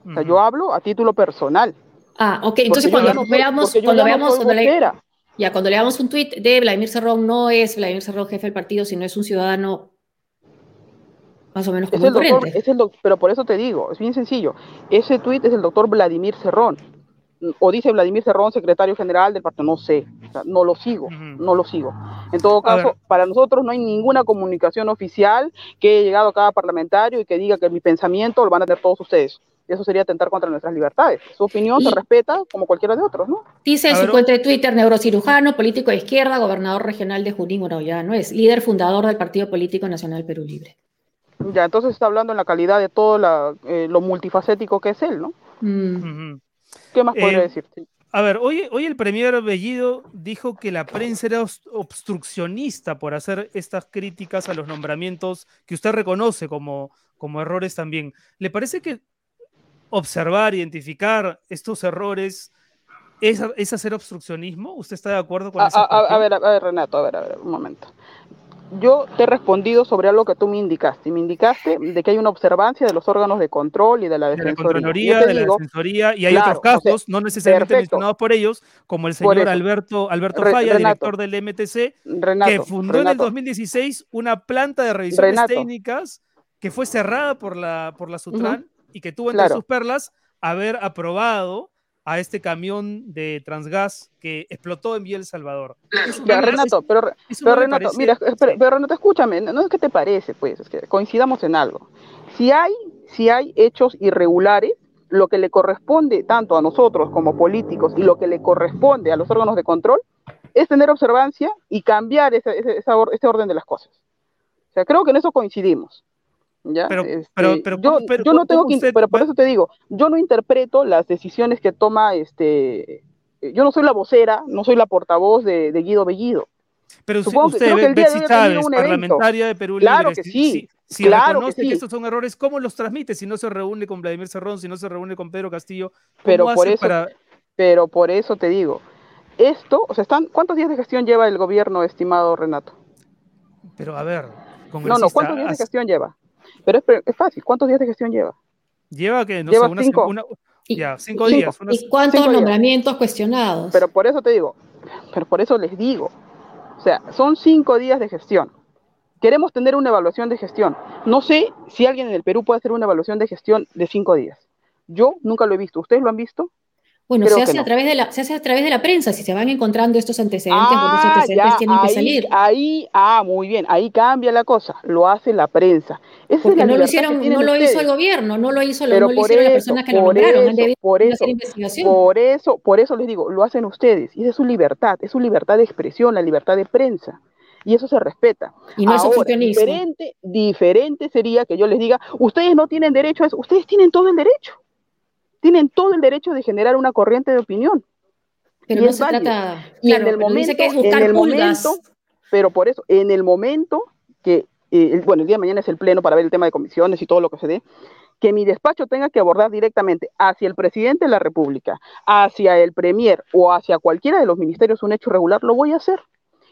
O sea, yo hablo a título personal. Ah, ok. Entonces cuando veamos, cuando veamos, cuando le, ya, cuando leamos un tuit de Vladimir Cerrón, no es Vladimir Cerrón jefe del partido, sino es un ciudadano más o menos como corriente. pero por eso te digo, es bien sencillo. Ese tuit es el doctor Vladimir Cerrón. O dice Vladimir Cerrón, secretario general del partido, no sé, no lo sigo, no lo sigo. En todo caso, para nosotros no hay ninguna comunicación oficial que haya llegado a cada parlamentario y que diga que mi pensamiento lo van a tener todos ustedes eso sería atentar contra nuestras libertades. Su opinión se respeta como cualquiera de otros, ¿no? Dice en su cuenta de Twitter, neurocirujano, político de izquierda, gobernador regional de Junín, no es líder fundador del Partido Político Nacional Perú Libre. Ya, entonces está hablando en la calidad de todo eh, lo multifacético que es él, ¿no? Mm. ¿Qué más podría eh, decir? A ver, hoy, hoy el premier Bellido dijo que la prensa era obstruccionista por hacer estas críticas a los nombramientos que usted reconoce como, como errores también. ¿Le parece que observar, identificar estos errores, ¿es, hacer obstruccionismo? ¿Usted está de acuerdo con eso? A, ver, a ver, Renato, a ver, a ver, un momento. Yo te he respondido sobre algo que tú me indicaste. Me indicaste de que hay una observancia de los órganos de control y de la defensoría. De la, de la defensoría, y hay otros casos, no necesariamente mencionados por ellos, como el señor Alberto, Alberto Falla, director del MTC, que fundó en el 2016 una planta de revisiones técnicas que fue cerrada por la, por la Sutran y que tuvo entre sus perlas haber aprobado a este camión de Transgas que explotó en Vía El Salvador. Renato, pero, Renato, mira, pero, Renato, escúchame, no es que te parece, pues, es que coincidamos en algo. Si hay, si hay hechos irregulares, lo que le corresponde tanto a nosotros como políticos y lo que le corresponde a los órganos de control es tener observancia y cambiar ese, ese, ese orden de las cosas. O sea, creo que en eso coincidimos. ¿Ya? Pero, este, pero, yo, yo, no tengo que, pero por eso te digo, yo no interpreto las decisiones que toma este, yo no soy la vocera, no soy la portavoz de, de Guido Bellido. Pero Supongo usted, que, Betsy Chávez, parlamentaria de Perú claro que sí. Si, claro reconoce que, estos son errores, ¿cómo los transmite? Si no se reúne con Vladimir Cerrón, si no se reúne con Pedro Castillo, pero por eso, pero por eso te digo, esto, o sea, están, ¿cuántos días de gestión lleva el gobierno, estimado Renato? Pero a ver, no, no, ¿cuántos días de gestión lleva? Pero es, fácil, ¿cuántos días de gestión lleva? Lleva que no lleva sé, cinco. ya, cinco, días. ¿Y cuántos nombramientos cuestionados? Pero por eso te digo, pero por eso les digo, o sea, son cinco días de gestión. Queremos tener una evaluación de gestión. No sé si alguien en el Perú puede hacer una evaluación de gestión de cinco días. Yo nunca lo he visto. ¿Ustedes lo han visto? Bueno, se hace, a través de la, se hace a través de la prensa, si se van encontrando estos antecedentes, ah, los antecedentes tienen que salir. Ahí, ah, muy bien, ahí cambia la cosa, lo hace la prensa. Porque no lo hicieron, no lo hizo el gobierno, no lo hizo, no lo hicieron las personas que lo nombraron, han por eso, hacer investigación. Por eso, por eso les digo, lo hacen ustedes, y es su libertad, es su libertad de expresión, la libertad de prensa y eso se respeta. Y no es diferente, diferente sería que yo les diga, ustedes no tienen derecho a eso, ustedes tienen todo el derecho tienen todo el derecho de generar una corriente de opinión. Pero no se trata, y en el momento, que es en el momento, pero por eso, en el momento que, eh, bueno, el día de mañana es el pleno para ver el tema de comisiones y todo lo que se dé, que mi despacho tenga que abordar directamente hacia el presidente de la República, hacia el premier o hacia cualquiera de los ministerios un hecho regular, lo voy a hacer.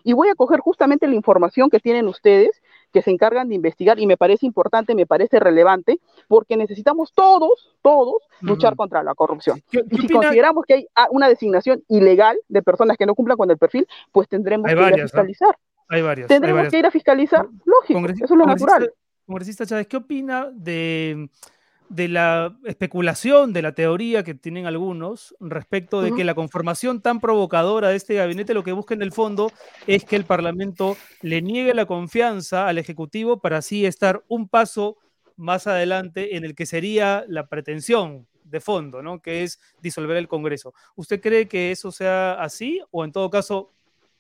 Y voy a coger justamente la información que tienen ustedes que se encargan de investigar y me parece importante, me parece relevante, porque necesitamos todos, todos, luchar contra la corrupción. y si consideramos que hay una designación ilegal de personas que no cumplan con el perfil, pues tendremos que ir a fiscalizar. Hay varias. Tendremos que ir a fiscalizar, lógico, eso es lo natural. Congresista Chávez, ¿qué opina de de la especulación, de la teoría que tienen algunos respecto de que la conformación tan provocadora de este gabinete lo que busca en el fondo es que el Parlamento le niegue la confianza al Ejecutivo para así estar un paso más adelante en el que sería la pretensión de fondo, ¿no? que es disolver el Congreso. ¿Usted cree que eso sea así o en todo caso,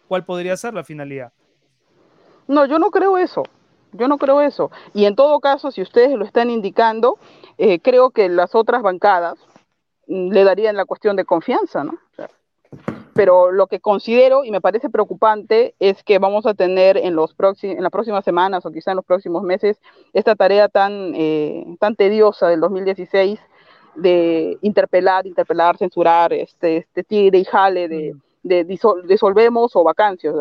cuál podría ser la finalidad? No, yo no creo eso. Yo no creo eso. Y en todo caso, si ustedes lo están indicando, eh, creo que las otras bancadas mm, le darían la cuestión de confianza, ¿no? pero lo que considero y me parece preocupante es que vamos a tener en, los en las próximas semanas o quizá en los próximos meses esta tarea tan, eh, tan tediosa del 2016 de interpelar, interpelar, censurar, este, este tigre y jale de, de disolvemos o vacancias.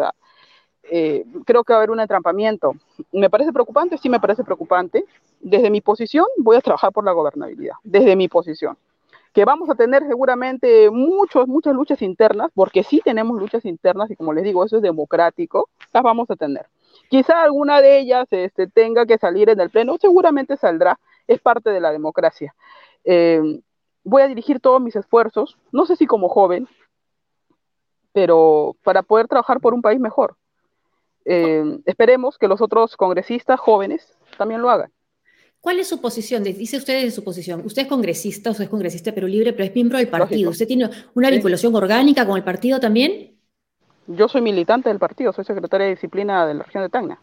Eh, creo que va a haber un entrampamiento. ¿Me parece preocupante? Sí, me parece preocupante. Desde mi posición voy a trabajar por la gobernabilidad, desde mi posición. Que vamos a tener seguramente muchos, muchas luchas internas, porque sí tenemos luchas internas y como les digo, eso es democrático, las vamos a tener. Quizá alguna de ellas este, tenga que salir en el Pleno, seguramente saldrá, es parte de la democracia. Eh, voy a dirigir todos mis esfuerzos, no sé si como joven, pero para poder trabajar por un país mejor. Eh, esperemos que los otros congresistas jóvenes también lo hagan. ¿Cuál es su posición? Dice usted de su posición. Usted es congresista, usted es congresista Perú Libre, pero es miembro del partido. ¿Usted tiene una vinculación orgánica con el partido también? Yo soy militante del partido, soy secretaria de disciplina de la región de Tacna.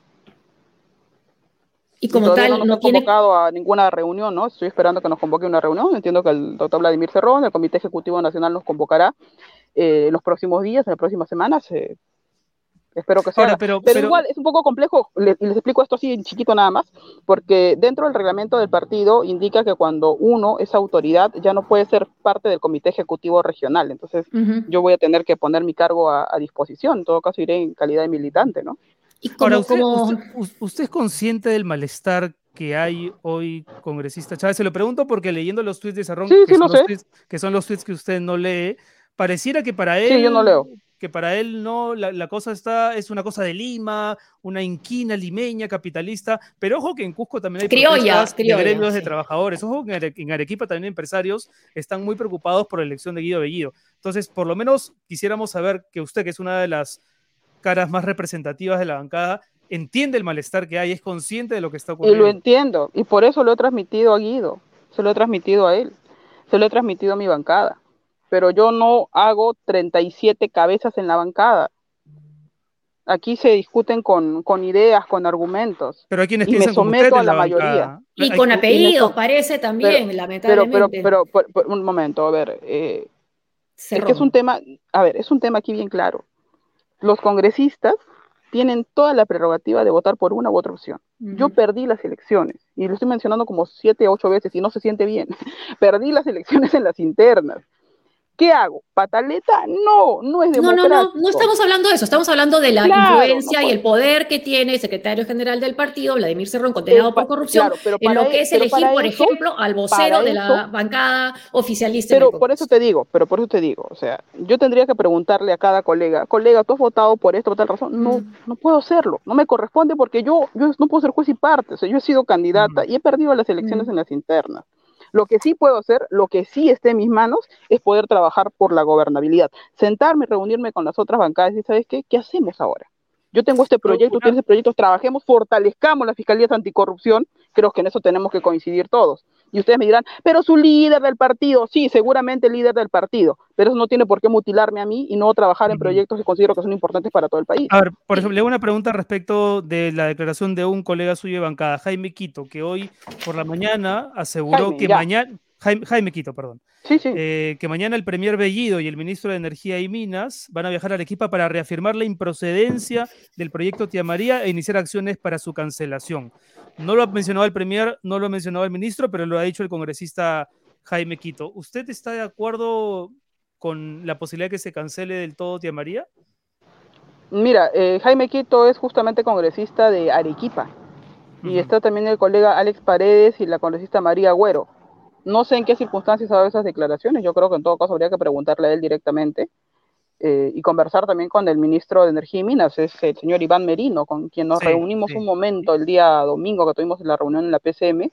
Y como tal, no, no convocado a ninguna reunión, ¿no? Estoy esperando que nos convoque una reunión. Entiendo que el doctor Vladimir Cerrón, el Comité Ejecutivo Nacional, nos convocará eh, en los próximos días, en las próximas semanas. Eh, Espero que sea. pero, igual es un poco complejo, les, les, explico esto así en chiquito nada más, porque dentro del reglamento del partido indica que cuando uno es autoridad ya no puede ser parte del comité ejecutivo regional. Entonces yo voy a tener que poner mi cargo a, disposición. En todo caso iré en calidad de militante, ¿no? ¿Y Ahora, usted, usted, es consciente del malestar que hay hoy, congresista Chávez? Se lo pregunto porque leyendo los tweets de Sarrón, que, son que, son los tweets que usted no lee, pareciera que para él... Sí, yo no leo que para él no, la, cosa está, es una cosa de Lima, una inquina limeña, capitalista, pero ojo que en Cusco también hay criollas, de gremios de trabajadores, ojo que en Arequipa también empresarios están muy preocupados por la elección de Guido Bellido. Entonces, por lo menos quisiéramos saber que usted, que es una de las caras más representativas de la bancada, entiende el malestar que hay, es consciente de lo que está ocurriendo. Y lo entiendo, y por eso lo he transmitido a Guido, se lo he transmitido a él, se lo he transmitido a mi bancada pero yo no hago 37 cabezas en la bancada. Aquí se discuten con, ideas, con argumentos. Pero hay quienes y me someto a la, mayoría. Y con apellidos, parece también, lamentablemente. Pero, pero, un momento, a ver. Eh, es que es un tema, a ver, es un tema aquí bien claro. Los congresistas tienen toda la prerrogativa de votar por una u otra opción. Yo perdí las elecciones, y lo estoy mencionando como siete, ocho veces, y no se siente bien. perdí las elecciones en las internas. ¿Qué hago? ¿Pataleta? No, no es democrático. No, no, no, no estamos hablando de eso, estamos hablando de la influencia y el poder que tiene el secretario general del partido, Vladimir Cerrón, condenado por corrupción, en lo que es elegir, por ejemplo, al vocero de la bancada oficialista. Pero por eso te digo, pero por eso te digo, o sea, yo tendría que preguntarle a cada colega, colega, ¿tú has votado por esto, por tal razón? No, no puedo hacerlo, no me corresponde porque yo, yo no puedo ser juez y parte, o sea, yo he sido candidata y he perdido las elecciones en las internas. Lo que sí puedo hacer, lo que sí esté en mis manos, es poder trabajar por la gobernabilidad. Sentarme, reunirme con las otras bancadas y, ¿sabes qué? ¿Qué hacemos ahora? Yo tengo este proyecto, tienes este proyecto, trabajemos, fortalezcamos las fiscalías anticorrupción, creo que en eso tenemos que coincidir todos. Y ustedes me dirán, pero su líder del partido, sí, seguramente líder del partido, pero eso no tiene por qué mutilarme a mí y no trabajar en proyectos que considero que son importantes para todo el país. A ver, por ejemplo, le hago una pregunta respecto de la declaración de un colega suyo de bancada, Jaime Quito, que hoy por la mañana aseguró que mañana, Jaime, Quito, perdón, sí, sí. Eh, que mañana el Premier Bellido y el ministro de Energía y Minas van a viajar a Arequipa para reafirmar la improcedencia del proyecto Tía María e iniciar acciones para su cancelación. No lo ha mencionado el Premier, no lo ha mencionado el ministro, pero lo ha dicho el congresista Jaime Quito. ¿Usted está de acuerdo con la posibilidad de que se cancele del todo Tía María? Mira, eh, Jaime Quito es justamente congresista de Arequipa. Y está también el colega Alex Paredes y la congresista María Agüero. No sé en qué circunstancias ha dado esas declaraciones. Yo creo que en todo caso habría que preguntarle a él directamente. Eh, y conversar también con el ministro de Energía y Minas, es el señor Iván Merino, con quien nos reunimos un momento el día domingo que tuvimos la reunión en la PCM,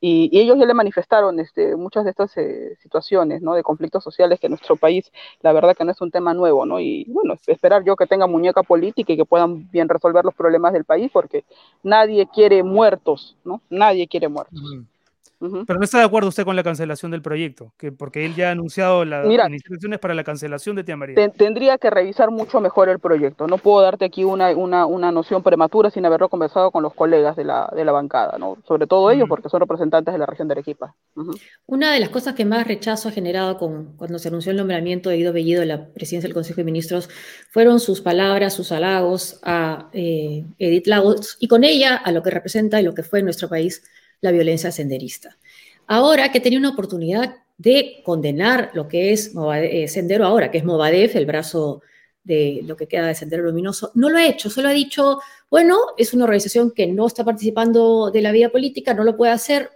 y, ellos ya le manifestaron este, muchas de estas eh, situaciones ¿no? de conflictos sociales que en nuestro país, la verdad que no es un tema nuevo, ¿no? y bueno, esperar yo que tenga muñeca política y que puedan bien resolver los problemas del país, porque nadie quiere muertos, ¿no? Nadie quiere muertos. Pero no está de acuerdo usted con la cancelación del proyecto, que porque él ya ha anunciado las instrucciones para la cancelación de Tía María. tendría que revisar mucho mejor el proyecto. No puedo darte aquí una, una, una noción prematura sin haberlo conversado con los colegas de la, de la bancada, ¿no? Sobre todo ellos, porque son representantes de la región de Arequipa. Una de las cosas que más rechazo ha generado con, cuando se anunció el nombramiento de Guido Bellido de la presidencia del Consejo de Ministros fueron sus palabras, sus halagos a eh, Edith Lagos y con ella a lo que representa y lo que fue en nuestro país la violencia senderista. Ahora que tenía una oportunidad de condenar lo que es eh, Sendero ahora, que es Movadef, el brazo de lo que queda de Sendero Luminoso, no lo ha hecho, solo ha dicho, bueno, es una organización que no está participando de la vida política, no lo puede hacer,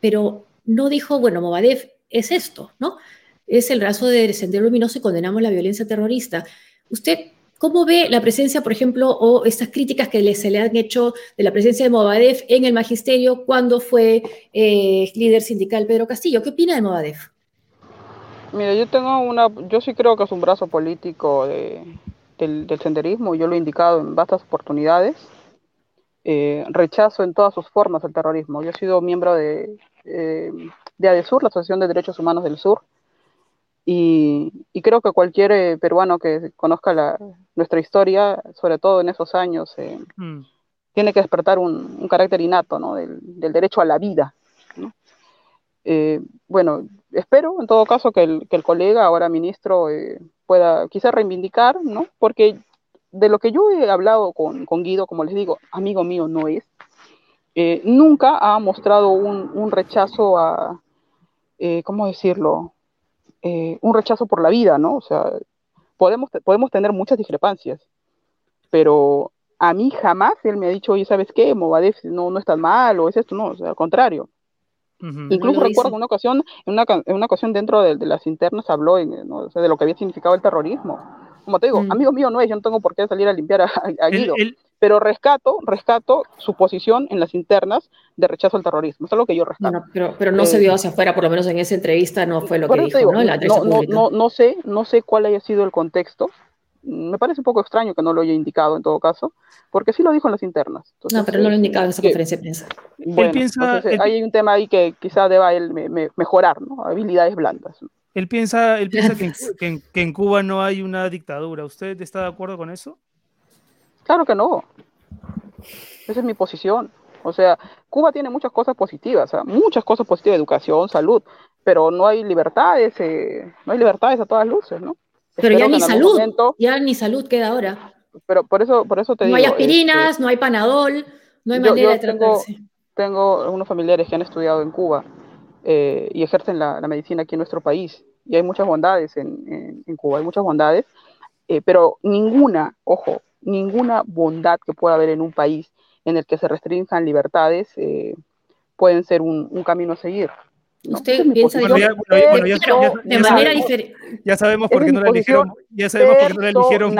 pero no dijo, bueno, Movadef es esto, ¿no? Es el brazo de Sendero Luminoso y condenamos la violencia terrorista. ¿Usted ¿Cómo ve la presencia, por ejemplo, o estas críticas que se le han hecho de la presencia de Movadef en el magisterio cuando fue eh, líder sindical Pedro Castillo? ¿Qué opina de Movadef? Mira, yo tengo una, yo sí creo que es un brazo político del, senderismo, yo lo he indicado en vastas oportunidades. Eh, rechazo en todas sus formas el terrorismo. Yo he sido miembro de, eh, de ADESUR, la Asociación de Derechos Humanos del Sur, y, creo que cualquier eh, peruano que conozca la, nuestra historia, sobre todo en esos años, eh, mm. tiene que despertar un, carácter innato ¿no? del, derecho a la vida. Eh, bueno, espero en todo caso que el, que el colega, ahora ministro, pueda quizás reivindicar, ¿no? porque de lo que yo he hablado con, con Guido, como les digo, amigo mío no es, nunca ha mostrado un, un rechazo a, ¿cómo decirlo? Eh, un rechazo por la vida, ¿no? O sea, podemos, podemos tener muchas discrepancias, pero a mí jamás él me ha dicho, oye, ¿sabes qué? Movadef no, no es tan mal, o es esto, no, o sea, al contrario. Incluso recuerdo una ocasión, en una, en una ocasión dentro de, las internas habló de lo que había significado el terrorismo. Como te digo, Mm. amigo mío no es, yo no tengo por qué salir a limpiar a, a Él- Guido, él- pero rescato, rescato su posición en las internas de rechazo al terrorismo. Eso es lo que yo rescato. Bueno, pero, pero no se Eh, vio hacia afuera, por lo menos en esa entrevista no fue lo que dijo, digo, ¿no? La no, no, no, no sé, no sé cuál haya sido el contexto. Me parece un poco extraño que no lo haya indicado en todo caso, porque sí lo dijo en las internas. Entonces, No, pero no lo eh, indicaba en esa que- conferencia de prensa. Bueno, piensa- entonces, él- hay un tema ahí que quizá deba él me- me- mejorar, ¿no? Habilidades blandas. Él piensa, él piensa que, en, que en- que en Cuba no hay una dictadura. ¿Usted está de acuerdo con eso? Claro que no. Esa es mi posición. O sea, Cuba tiene muchas cosas positivas, muchas cosas positivas, educación, salud, pero no hay libertades, eh, no hay libertades a todas luces, ¿no? Pero Espero ya ni salud, momento- ya ni salud queda ahora. pero por eso, por eso te No digo. hay aspirinas, este, no hay panadol, no hay yo- manera yo de tengo- tratarse. tengo algunos familiares que han estudiado en Cuba eh, y ejercen la, la medicina aquí en nuestro país. Y hay muchas bondades en, en- en Cuba, hay muchas bondades, eh, pero ninguna, ojo, ninguna bondad que pueda haber en un país en el que se restrinjan libertades eh, pueden ser un, un camino a seguir. ¿no? ¿Usted Esa es mi piensa Bueno, ya- bueno, bueno, ya- Pero ya- de manera sabemos. diferente. Ya sabemos por qué no la eligieron. Ya sabemos por qué no la eligieron.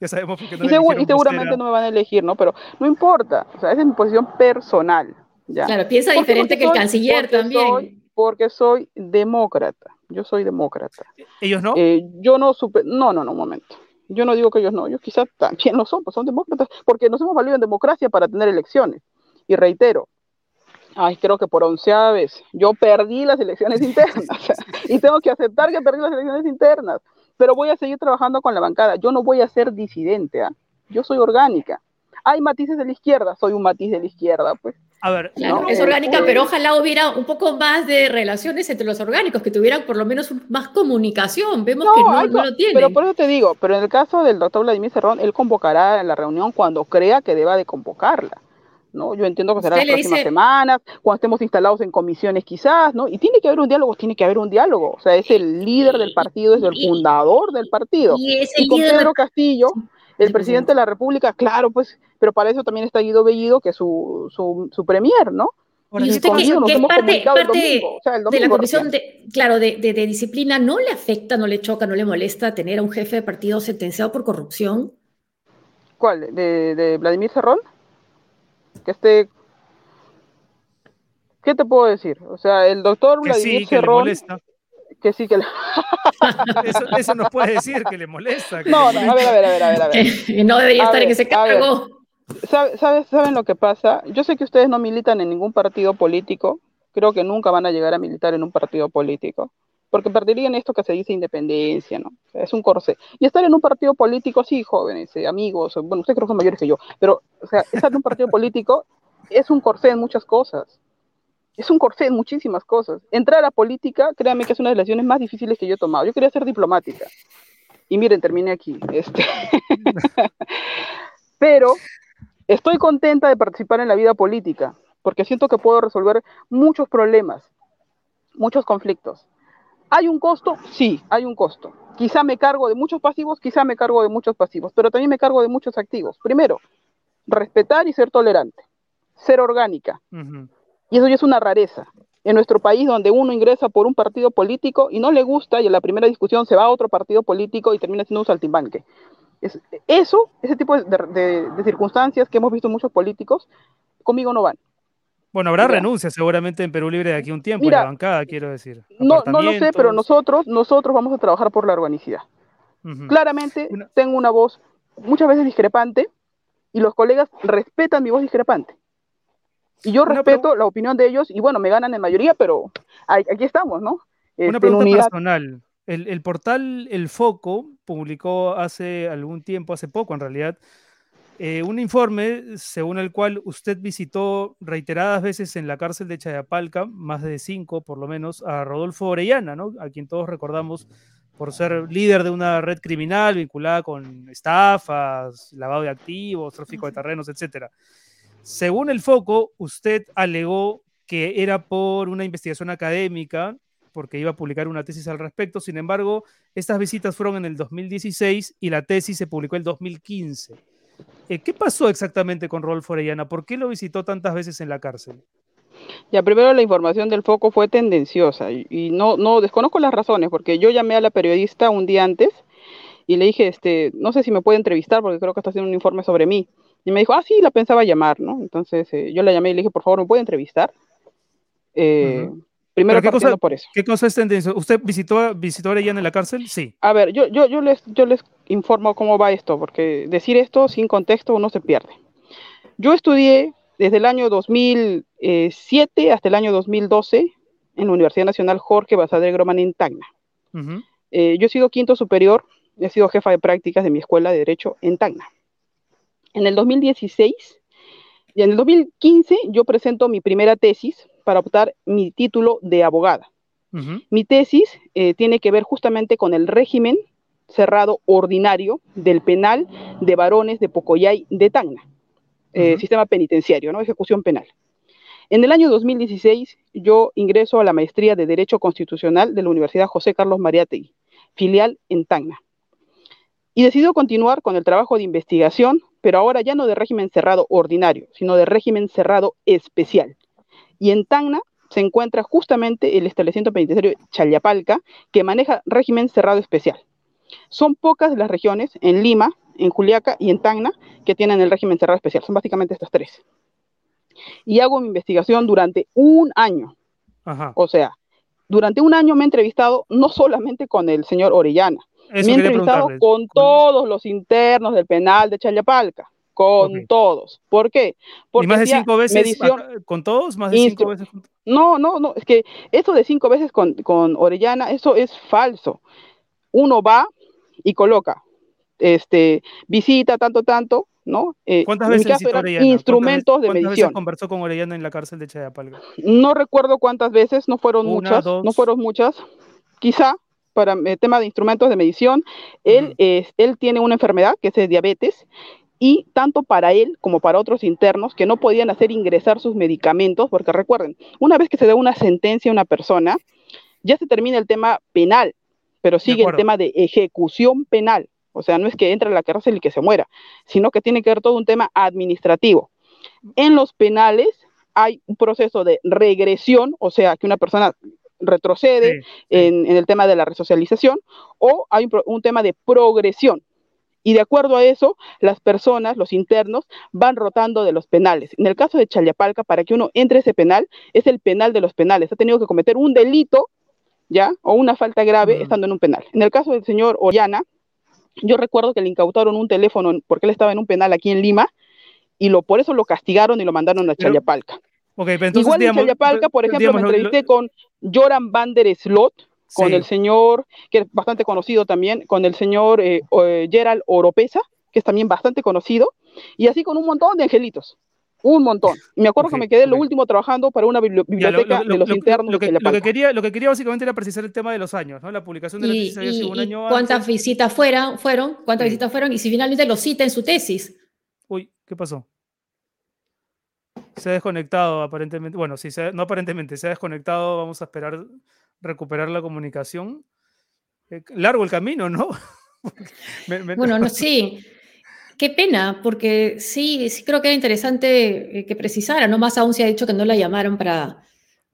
Ya sabemos por qué no Y, la segu- y eligieron seguramente no me van a elegir, ¿no? Pero no importa, o sea, esa es mi posición personal. ¿ya? Claro, piensa ¿Por qué? diferente Porque que el soy- canciller porque también. soy- porque soy demócrata. Yo soy demócrata. ¿Ellos no? Eh, yo no supe. No, no, no, un momento. Yo no digo que ellos no. Ellos quizás también lo son, pues son demócratas. Porque nos hemos valido en democracia para tener elecciones. Y reitero. Ay, creo que por onceava vez. Yo perdí las elecciones internas. y tengo que aceptar que perdí las elecciones internas. Pero voy a seguir trabajando con la bancada. Yo no voy a ser disidente. ¿ah? Yo soy orgánica. Hay matices de la izquierda. Soy un matiz de la izquierda, pues. A ver, Claro, ¿no? es orgánica, pero ojalá hubiera un poco más de relaciones entre los orgánicos, que tuvieran por lo menos más comunicación. Vemos que no, no lo tienen. Pero por eso te digo, pero en el caso del doctor Vladimir Cerrón, él convocará la reunión cuando crea que deba de convocarla. ¿no? Yo entiendo que será las próximas dice- semanas, cuando estemos instalados en comisiones quizás, ¿no? Y tiene que haber un diálogo, tiene que haber un diálogo. O sea, es el líder del partido, es el fundador del partido. y es el Y con líder Pedro Castillo, el presidente de la República, claro, pues, pero para eso también está Guido Bellido, que es su, su, su premier, ¿no? Y usted que, que es hemos parte, parte domingo, o sea, el de la comisión de, claro, de, de- de disciplina, ¿no le afecta, no le choca, no le molesta tener a un jefe de partido sentenciado por corrupción? ¿Cuál? ¿De, de Vladimir Cerrón? Que esté... ¿Qué te puedo decir? O sea, el doctor que Vladimir sí, que le Cerrón, molesta. que sí que le... Eso, eso nos puede decir que le molesta. que No, le no, a ver, a ver, a ver, a ver. A ver. No debería A estar en ver, ese a ver. cargo. ¿Sabe- ¿Sabes, ¿Saben lo que pasa? Yo sé que ustedes no militan en ningún partido político. Creo que nunca van a llegar a militar en un partido político. Porque perderían esto que se dice independencia, ¿no? Es un corsé. Y estar en un partido político, sí, jóvenes, eh, amigos, bueno, ustedes creo que son mayores que yo, pero, o sea, estar en un partido político es un corsé en muchas cosas. Es un corsé en muchísimas cosas. Entrar a política, créanme que es una de las decisiones más difíciles que yo he tomado. Yo quería ser diplomática. Y miren, terminé aquí. Este. Pero estoy contenta de participar en la vida política, porque siento que puedo resolver muchos problemas, muchos conflictos. ¿Hay un costo? Sí, hay un costo. Quizá me cargo de muchos pasivos, quizá me cargo de muchos pasivos, pero también me cargo de muchos activos. Primero, respetar y ser tolerante, ser orgánica. Y eso ya es una rareza. En nuestro país, donde uno ingresa por un partido político y no le gusta, y en la primera discusión se va a otro partido político y termina siendo un saltimbanque. Es- eso, ese tipo de, de- de circunstancias que hemos visto en muchos políticos, conmigo no van. Bueno, habrá renuncias seguramente en Perú Libre de aquí a un tiempo, en la bancada, quiero decir. No, no lo sé, pero nosotros, nosotros vamos a trabajar por la organicidad. Claramente Una- tengo una voz muchas veces discrepante y los colegas respetan mi voz discrepante. Y yo Una respeto la opinión de ellos y bueno, me ganan en mayoría, pero aquí estamos, ¿no? Este, Una en pregunta personal. El, el portal El Foco publicó hace algún tiempo, hace poco en realidad, eh, un informe según el cual usted visitó reiteradas veces en la cárcel de Chayapalca, más de cinco por lo menos, a Rodolfo Orellana, ¿no? a quien todos recordamos por ser líder de una red criminal vinculada con estafas, lavado de activos, tráfico de terrenos, etcétera. Según el Foco, usted alegó que era por una investigación académica porque iba a publicar una tesis al respecto. Sin embargo, estas visitas fueron en el 2016 y la tesis se publicó el 2015. Eh, ¿Qué pasó exactamente con Rodolfo Orellana? ¿Por qué lo visitó tantas veces en la cárcel? Ya, primero la información del foco fue tendenciosa y, y no, no desconozco las razones, porque yo llamé a la periodista un día antes y le dije, este, no sé si me puede entrevistar porque creo que está haciendo un informe sobre mí. Y me dijo, ah, sí, la pensaba llamar, ¿no? Entonces eh, yo la llamé y le dije, por favor, ¿me puede entrevistar? Eh, Primero ¿Pero qué cosa- por eso. ¿Qué cosa es tendencia? ¿Usted visitó, visitó a Orellana en la cárcel? Sí. A ver, yo, yo, yo, les, yo les informo cómo va esto, porque decir esto sin contexto uno se pierde. Yo estudié desde el año 2007 hasta el año 2012 en la Universidad Nacional Jorge Basadre Groman en Tacna. Ujú. Eh, yo he sido quinto superior, he sido jefa de prácticas de mi escuela de Derecho en Tacna. En el 2016 y en el 2015 yo presento mi primera tesis para optar mi título de abogada. Mi tesis eh, tiene que ver justamente con el régimen cerrado ordinario del penal de varones de Pocoyay de Tacna, eh, sistema penitenciario, ¿no? ejecución penal. En el año 2016 yo ingreso a la maestría de Derecho Constitucional de la Universidad José Carlos Mariátegui, filial en Tacna. Y decido continuar con el trabajo de investigación, pero ahora ya no de régimen cerrado ordinario, sino de régimen cerrado especial. Y en Tacna se encuentra justamente el establecimiento penitenciario Chayapalca, que maneja régimen cerrado especial. Son pocas las regiones, en Lima, en Juliaca y en Tacna, que tienen el régimen cerrado especial. Son básicamente estas tres. Y hago mi investigación durante un año. Ajá. O sea, durante un año me he entrevistado no solamente con el señor Orellana, Eso me he entrevistado con todos los internos del penal de Chayapalca, con todos. ¿Por qué? ¿Y más de cinco veces medición- acá- con todos? ¿Más de cinco veces con No, no, no, es que eso de cinco veces con, con Orellana, eso es falso. Uno va y coloca, este, visita tanto, tanto, ¿no? Eh, ¿Cuántas veces visitó eran Orellana? ¿Cuántas instrumentos veces- de ¿Cuántas medición. veces conversó con Orellana en la cárcel de Chayapalca? No recuerdo cuántas veces, no fueron Una, muchas, no fueron muchas. Quizá para el tema de instrumentos de medición, él, es- él tiene una enfermedad que es diabetes y tanto para él como para otros internos que no podían hacer ingresar sus medicamentos, porque recuerden, una vez que se da una sentencia a una persona, ya se termina el tema penal, pero sigue el tema de ejecución penal. O sea, no es que entre a la cárcel y que se muera, sino que tiene que ver todo un tema administrativo. En los penales hay un proceso de regresión, o sea, que una persona retrocede Sí, sí. en, en el tema de la resocialización, o hay un, un tema de progresión. Y de acuerdo a eso, las personas, los internos, van rotando de los penales. En el caso de Chayapalca, para que uno entre ese penal, es el penal de los penales. Ha tenido que cometer un delito, ¿ya? O una falta grave estando en un penal. En el caso del señor Ollana, yo recuerdo que le incautaron un teléfono porque él estaba en un penal aquí en Lima, y lo, por eso lo castigaron y lo mandaron a Pero, Chayapalca. Ok, pero entonces, Igual en digamos, Chayapalca, por ejemplo, digamos, me lo- lo- entrevisté con Joran van der Slot, con sí. el señor, que es bastante conocido también, con el señor eh, eh, Gerald Oropesa, que es también bastante conocido, y así con un montón de angelitos. Un montón. Y me acuerdo que me quedé lo último trabajando para una bibli- Ya, lo- biblioteca lo- de los lo- internos lo que, de quería, lo que quería básicamente era precisar el tema de los años, ¿no? La publicación de la ¿Y, tesis había sido y- un año cuántas antes. visitas fueron? fueron? ¿Cuántas Sí. visitas fueron? Y si finalmente lo cita en su tesis. Uy, ¿qué pasó? Se ha desconectado aparentemente. Bueno, sí, se ha- no aparentemente, se ha desconectado. Vamos a esperar recuperar la comunicación. Eh, largo el camino, ¿no? Me- me- Bueno, no, sí. Qué pena, porque sí, sí creo que era interesante eh, que precisara, no más aún se ha dicho que no la llamaron para,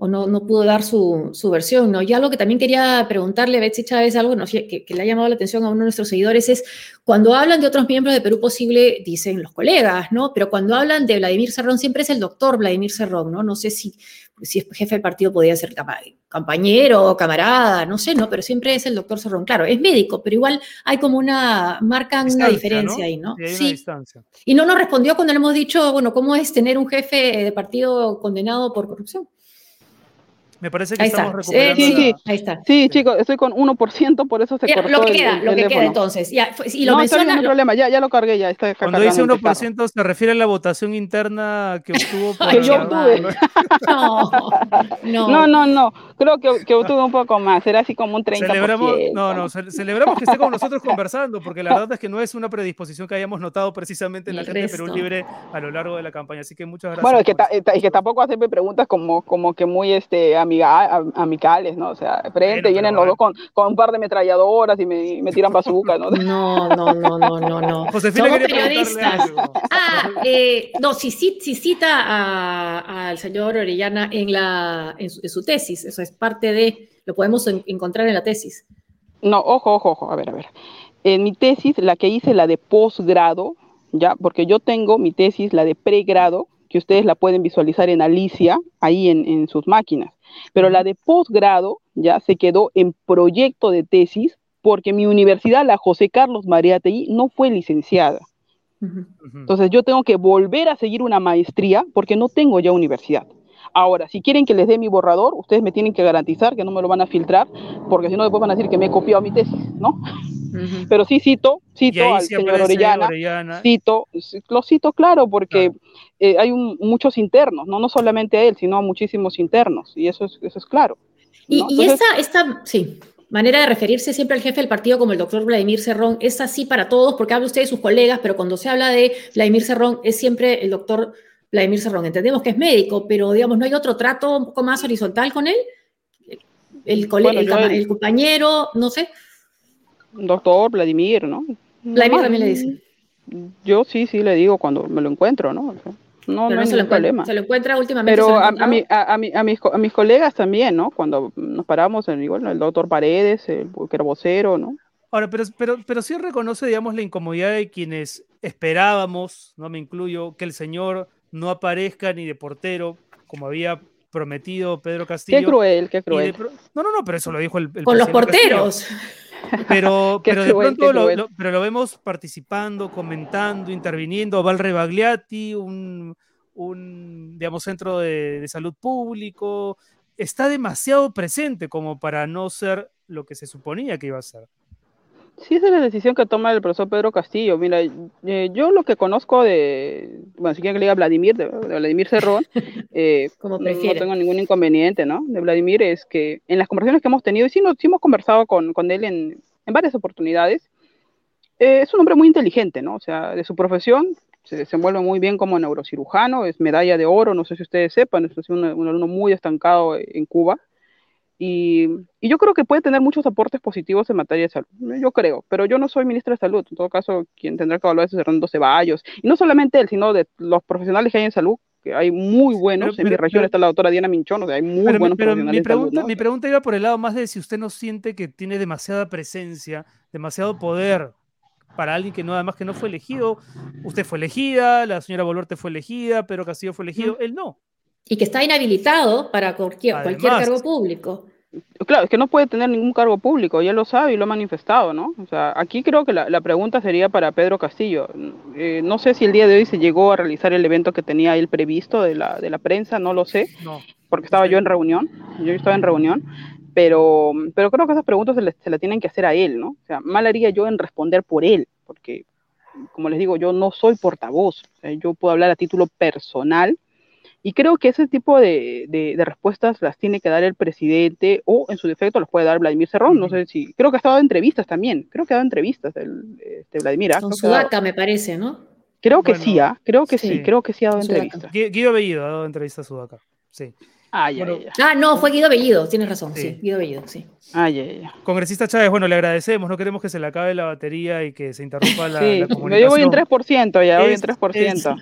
o no, no pudo dar su, su versión, ¿no? Y algo que también quería preguntarle a Betsy Chávez, algo ¿no? que, que le ha llamado la atención a uno de nuestros seguidores, es cuando hablan de otros miembros de Perú Posible, dicen los colegas, ¿no? Pero cuando hablan de Vladimir Cerrón, siempre es el doctor Vladimir Cerrón, ¿no? No sé si, si es jefe del partido podía ser compañero, camarada, no sé, ¿no? Pero siempre es el doctor Cerrón. Claro, es médico, pero igual hay como una, marcan una distancia, diferencia ahí, ¿no? Una Sí, distancia. y no nos respondió cuando le hemos dicho, bueno, ¿cómo es tener un jefe de partido condenado por corrupción? Me parece que Ahí estamos está. Sí, recuperando. sí, la- sí. Ahí está. Sí, chicos, estoy con 1%, por eso se Ya, cortó lo que queda, el lo que queda entonces. Ya, y lo no, está bien, menciona. no hay lo- problema, ya, ya lo cargué, ya está Cuando dice cargando el carro. 1% se refiere a la votación interna que obtuvo por Que yo obtuve. No, no. No, no, no, creo que, que obtuve un poco más, era así como un 30%. Celebramos, no, no, ce- celebramos que esté con nosotros conversando, porque la verdad es que no es una predisposición que hayamos notado precisamente en la El gente de Perú. Libre a lo largo de la campaña. Así que muchas gracias. Bueno, es que, por ta- es que tampoco hacerme preguntas como, como que muy este, am- amicales, ¿no? O sea, frente, Bueno, vienen los dos con, con un par de metralladoras y me, y me tiran bazooka, ¿no? No, no, no, no, no, no. Josefina Somos periodistas. algo. Ah, eh, no, si, ci- si cita a- al señor Orellana en, la, en, su, en su tesis, eso es parte de, lo podemos en- encontrar en la tesis. No, ojo, ojo, ojo, a ver, a ver. en mi tesis, la que hice, la de posgrado, ya, porque yo tengo mi tesis, la de pregrado, que ustedes la pueden visualizar en Alicia, ahí en, en sus máquinas. Pero la de posgrado ya se quedó en proyecto de tesis porque mi universidad, la José Carlos Mariátegui, no fue licenciada. Entonces yo tengo que volver a seguir una maestría porque no tengo ya universidad. Ahora, si quieren que les dé mi borrador, ustedes me tienen que garantizar que no me lo van a filtrar, porque si no después van a decir que me he copiado mi tesis, ¿no? Pero sí cito, cito al señor Orellana, Orellana. cito, lo cito claro porque eh, hay un- muchos internos, ¿no? no solamente a él, sino a muchísimos internos, y eso es, eso es claro. Y, ¿no? y Entonces, esta, esta, sí, manera de referirse siempre al jefe del partido como el doctor Vladimir Cerrón es así para todos, porque habla usted de sus colegas, pero cuando se habla de Vladimir Cerrón es siempre el doctor Vladimir Cerrón. Entendemos que es médico, pero digamos, ¿no hay otro trato un poco más horizontal con él? El, cole- Bueno, el, el- el compañero, no sé. doctor Vladimir, ¿no? Vladimir también le dice. Yo sí, sí le digo cuando me lo encuentro, ¿no? O sea, no, pero no hay se, lo problema. se lo encuentra últimamente. Pero a, a, mi- a, a mi- a mis, a mis colegas también, ¿no? Cuando nos paramos, en, igual, el doctor Paredes, el que era vocero, ¿no? Ahora, pero, pero, pero sí reconoce, digamos, la incomodidad de quienes esperábamos, no me incluyo, que el señor no aparezca ni de portero, como había prometido Pedro Castillo. Qué cruel, qué cruel. pro- no, no, no, pero eso lo dijo el, el con los Castillo. porteros. Pero, pero de cruel, pronto lo, pero lo vemos participando, comentando, interviniendo. Val Rebagliati, un, un digamos, centro de, de salud público, está demasiado presente como para no ser lo que se suponía que iba a ser. Sí, esa es la decisión que toma el profesor Pedro Castillo. Mira, eh, yo lo que conozco de, bueno, si quieren que le diga Vladimir, de, de Vladimir Cerrón, eh, Como no, tengo ningún inconveniente, ¿no? De Vladimir es que en las conversaciones que hemos tenido, y sí, nos, sí hemos conversado con, con él en, en varias oportunidades, eh, es un hombre muy inteligente, ¿no? O sea, de su profesión se desenvuelve muy bien como neurocirujano, es medalla de oro, no sé si ustedes sepan, es un, un alumno muy estancado en Cuba. Y, y yo creo que puede tener muchos aportes positivos en materia de salud. Yo creo, pero yo no soy ministra de salud. En todo caso, quien tendrá que evaluar es Hernando Ceballos. Y no solamente él, sino de los profesionales que hay en salud, que hay muy buenos. Pero- en mi región pero- está la doctora Diana Minchón, o sea, hay muy Pero, mi- buenos pero mi, profesionales de salud. pregunta, ¿no? mi pregunta iba por el lado más de si usted no siente que tiene demasiada presencia, demasiado poder para alguien que no, además que no fue elegido. Usted fue elegida, la señora Boluarte fue elegida, Pedro Castillo fue elegido, él no. Y que está inhabilitado para cualquier, cualquier cargo público. Claro, es que no puede tener ningún cargo público, ya lo sabe y lo ha manifestado, ¿no? O sea, aquí creo que la, la pregunta sería para Pedro Castillo. Eh, no sé si el día de hoy se llegó a realizar el evento que tenía él previsto de la, de la prensa, no lo sé, No. porque estaba yo en reunión, yo estaba en reunión, pero, pero creo que esas preguntas se, le, se las tienen que hacer a él, ¿no? O sea, mal haría yo en responder por él, porque, como les digo, yo no soy portavoz, o sea, yo puedo hablar a título personal, y creo que ese tipo de, de, de, respuestas las tiene que dar el presidente o en su defecto los puede dar Vladimir Cerrón. No sé si. Creo que ha estado en entrevistas también. Creo que ha dado entrevistas el, este, Vladimir. ¿ah? Con dado- Sudaca, me parece, ¿no? Creo que Bueno, sí, ¿ah? creo que sí. sí. creo que sí ha dado Sudaca. entrevistas. Gui- Guido Bellido ha dado entrevista a Sudaca. Sí. Ay, Bueno, ay, ay. Ah, no, fue Guido Bellido, tienes razón, Sí. sí, Guido Bellido, sí. Ay, ay, ay. Congresista Chávez, bueno, le agradecemos, no queremos que se le acabe la batería y que se interrumpa la, Sí, la yo comunicación. voy en 3%, ya voy en Es- 3%.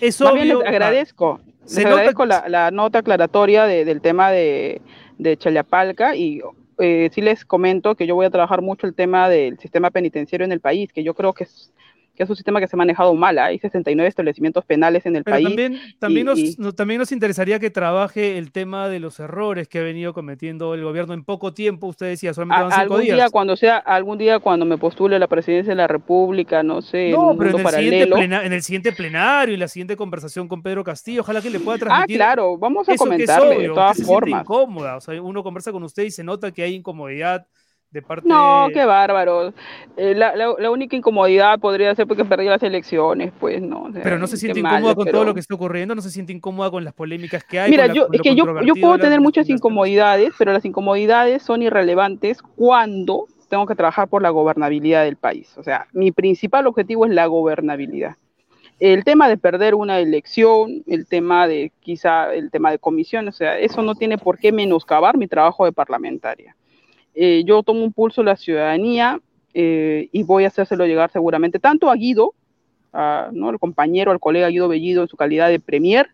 Es Más bien obvio, les agradezco. Se Les nota agradezco la, la nota aclaratoria de- del tema de, de Chayapalca y eh, sí les comento que yo voy a trabajar mucho el tema del sistema penitenciario en el país, que yo creo que es, que es un sistema que se ha manejado mal. ¿ah? Hay 69 establecimientos penales en el Pero país. también, también, y- nos, y- no- también nos interesaría que trabaje el tema de los errores que ha venido cometiendo el gobierno en poco tiempo. Usted decía, solamente van cinco algún días. día cuando sea, algún día cuando me postule a la presidencia de la República, no sé, en no, un pero en el, siguiente paralelo. plena- en el siguiente plenario y la siguiente conversación con Pedro Castillo, ojalá que le pueda Ah, transmitir claro, vamos a obvio, de todas formas. incómoda. O sea, uno conversa con usted y se nota que hay incomodidad de parte No, qué bárbaro. Eh, la, la- la única incomodidad podría ser porque perdí las elecciones, pues no. o sea, Pero no se siente incómoda con pero- todo lo que está ocurriendo, no se siente incómoda con las polémicas que hay. Mira, con yo, es que yo, yo puedo tener muchas incomodidades, pero las incomodidades son irrelevantes cuando tengo que trabajar por la gobernabilidad del país. O sea, mi principal objetivo es la gobernabilidad. El tema de perder una elección, el tema de quizá el tema de comisión, o sea, eso no tiene por qué menoscabar mi trabajo de parlamentaria. Eh, yo tomo un pulso de la ciudadanía eh, y voy a hacérselo llegar seguramente tanto a Guido, a, ¿no? al compañero, al colega Guido Bellido en su calidad de premier,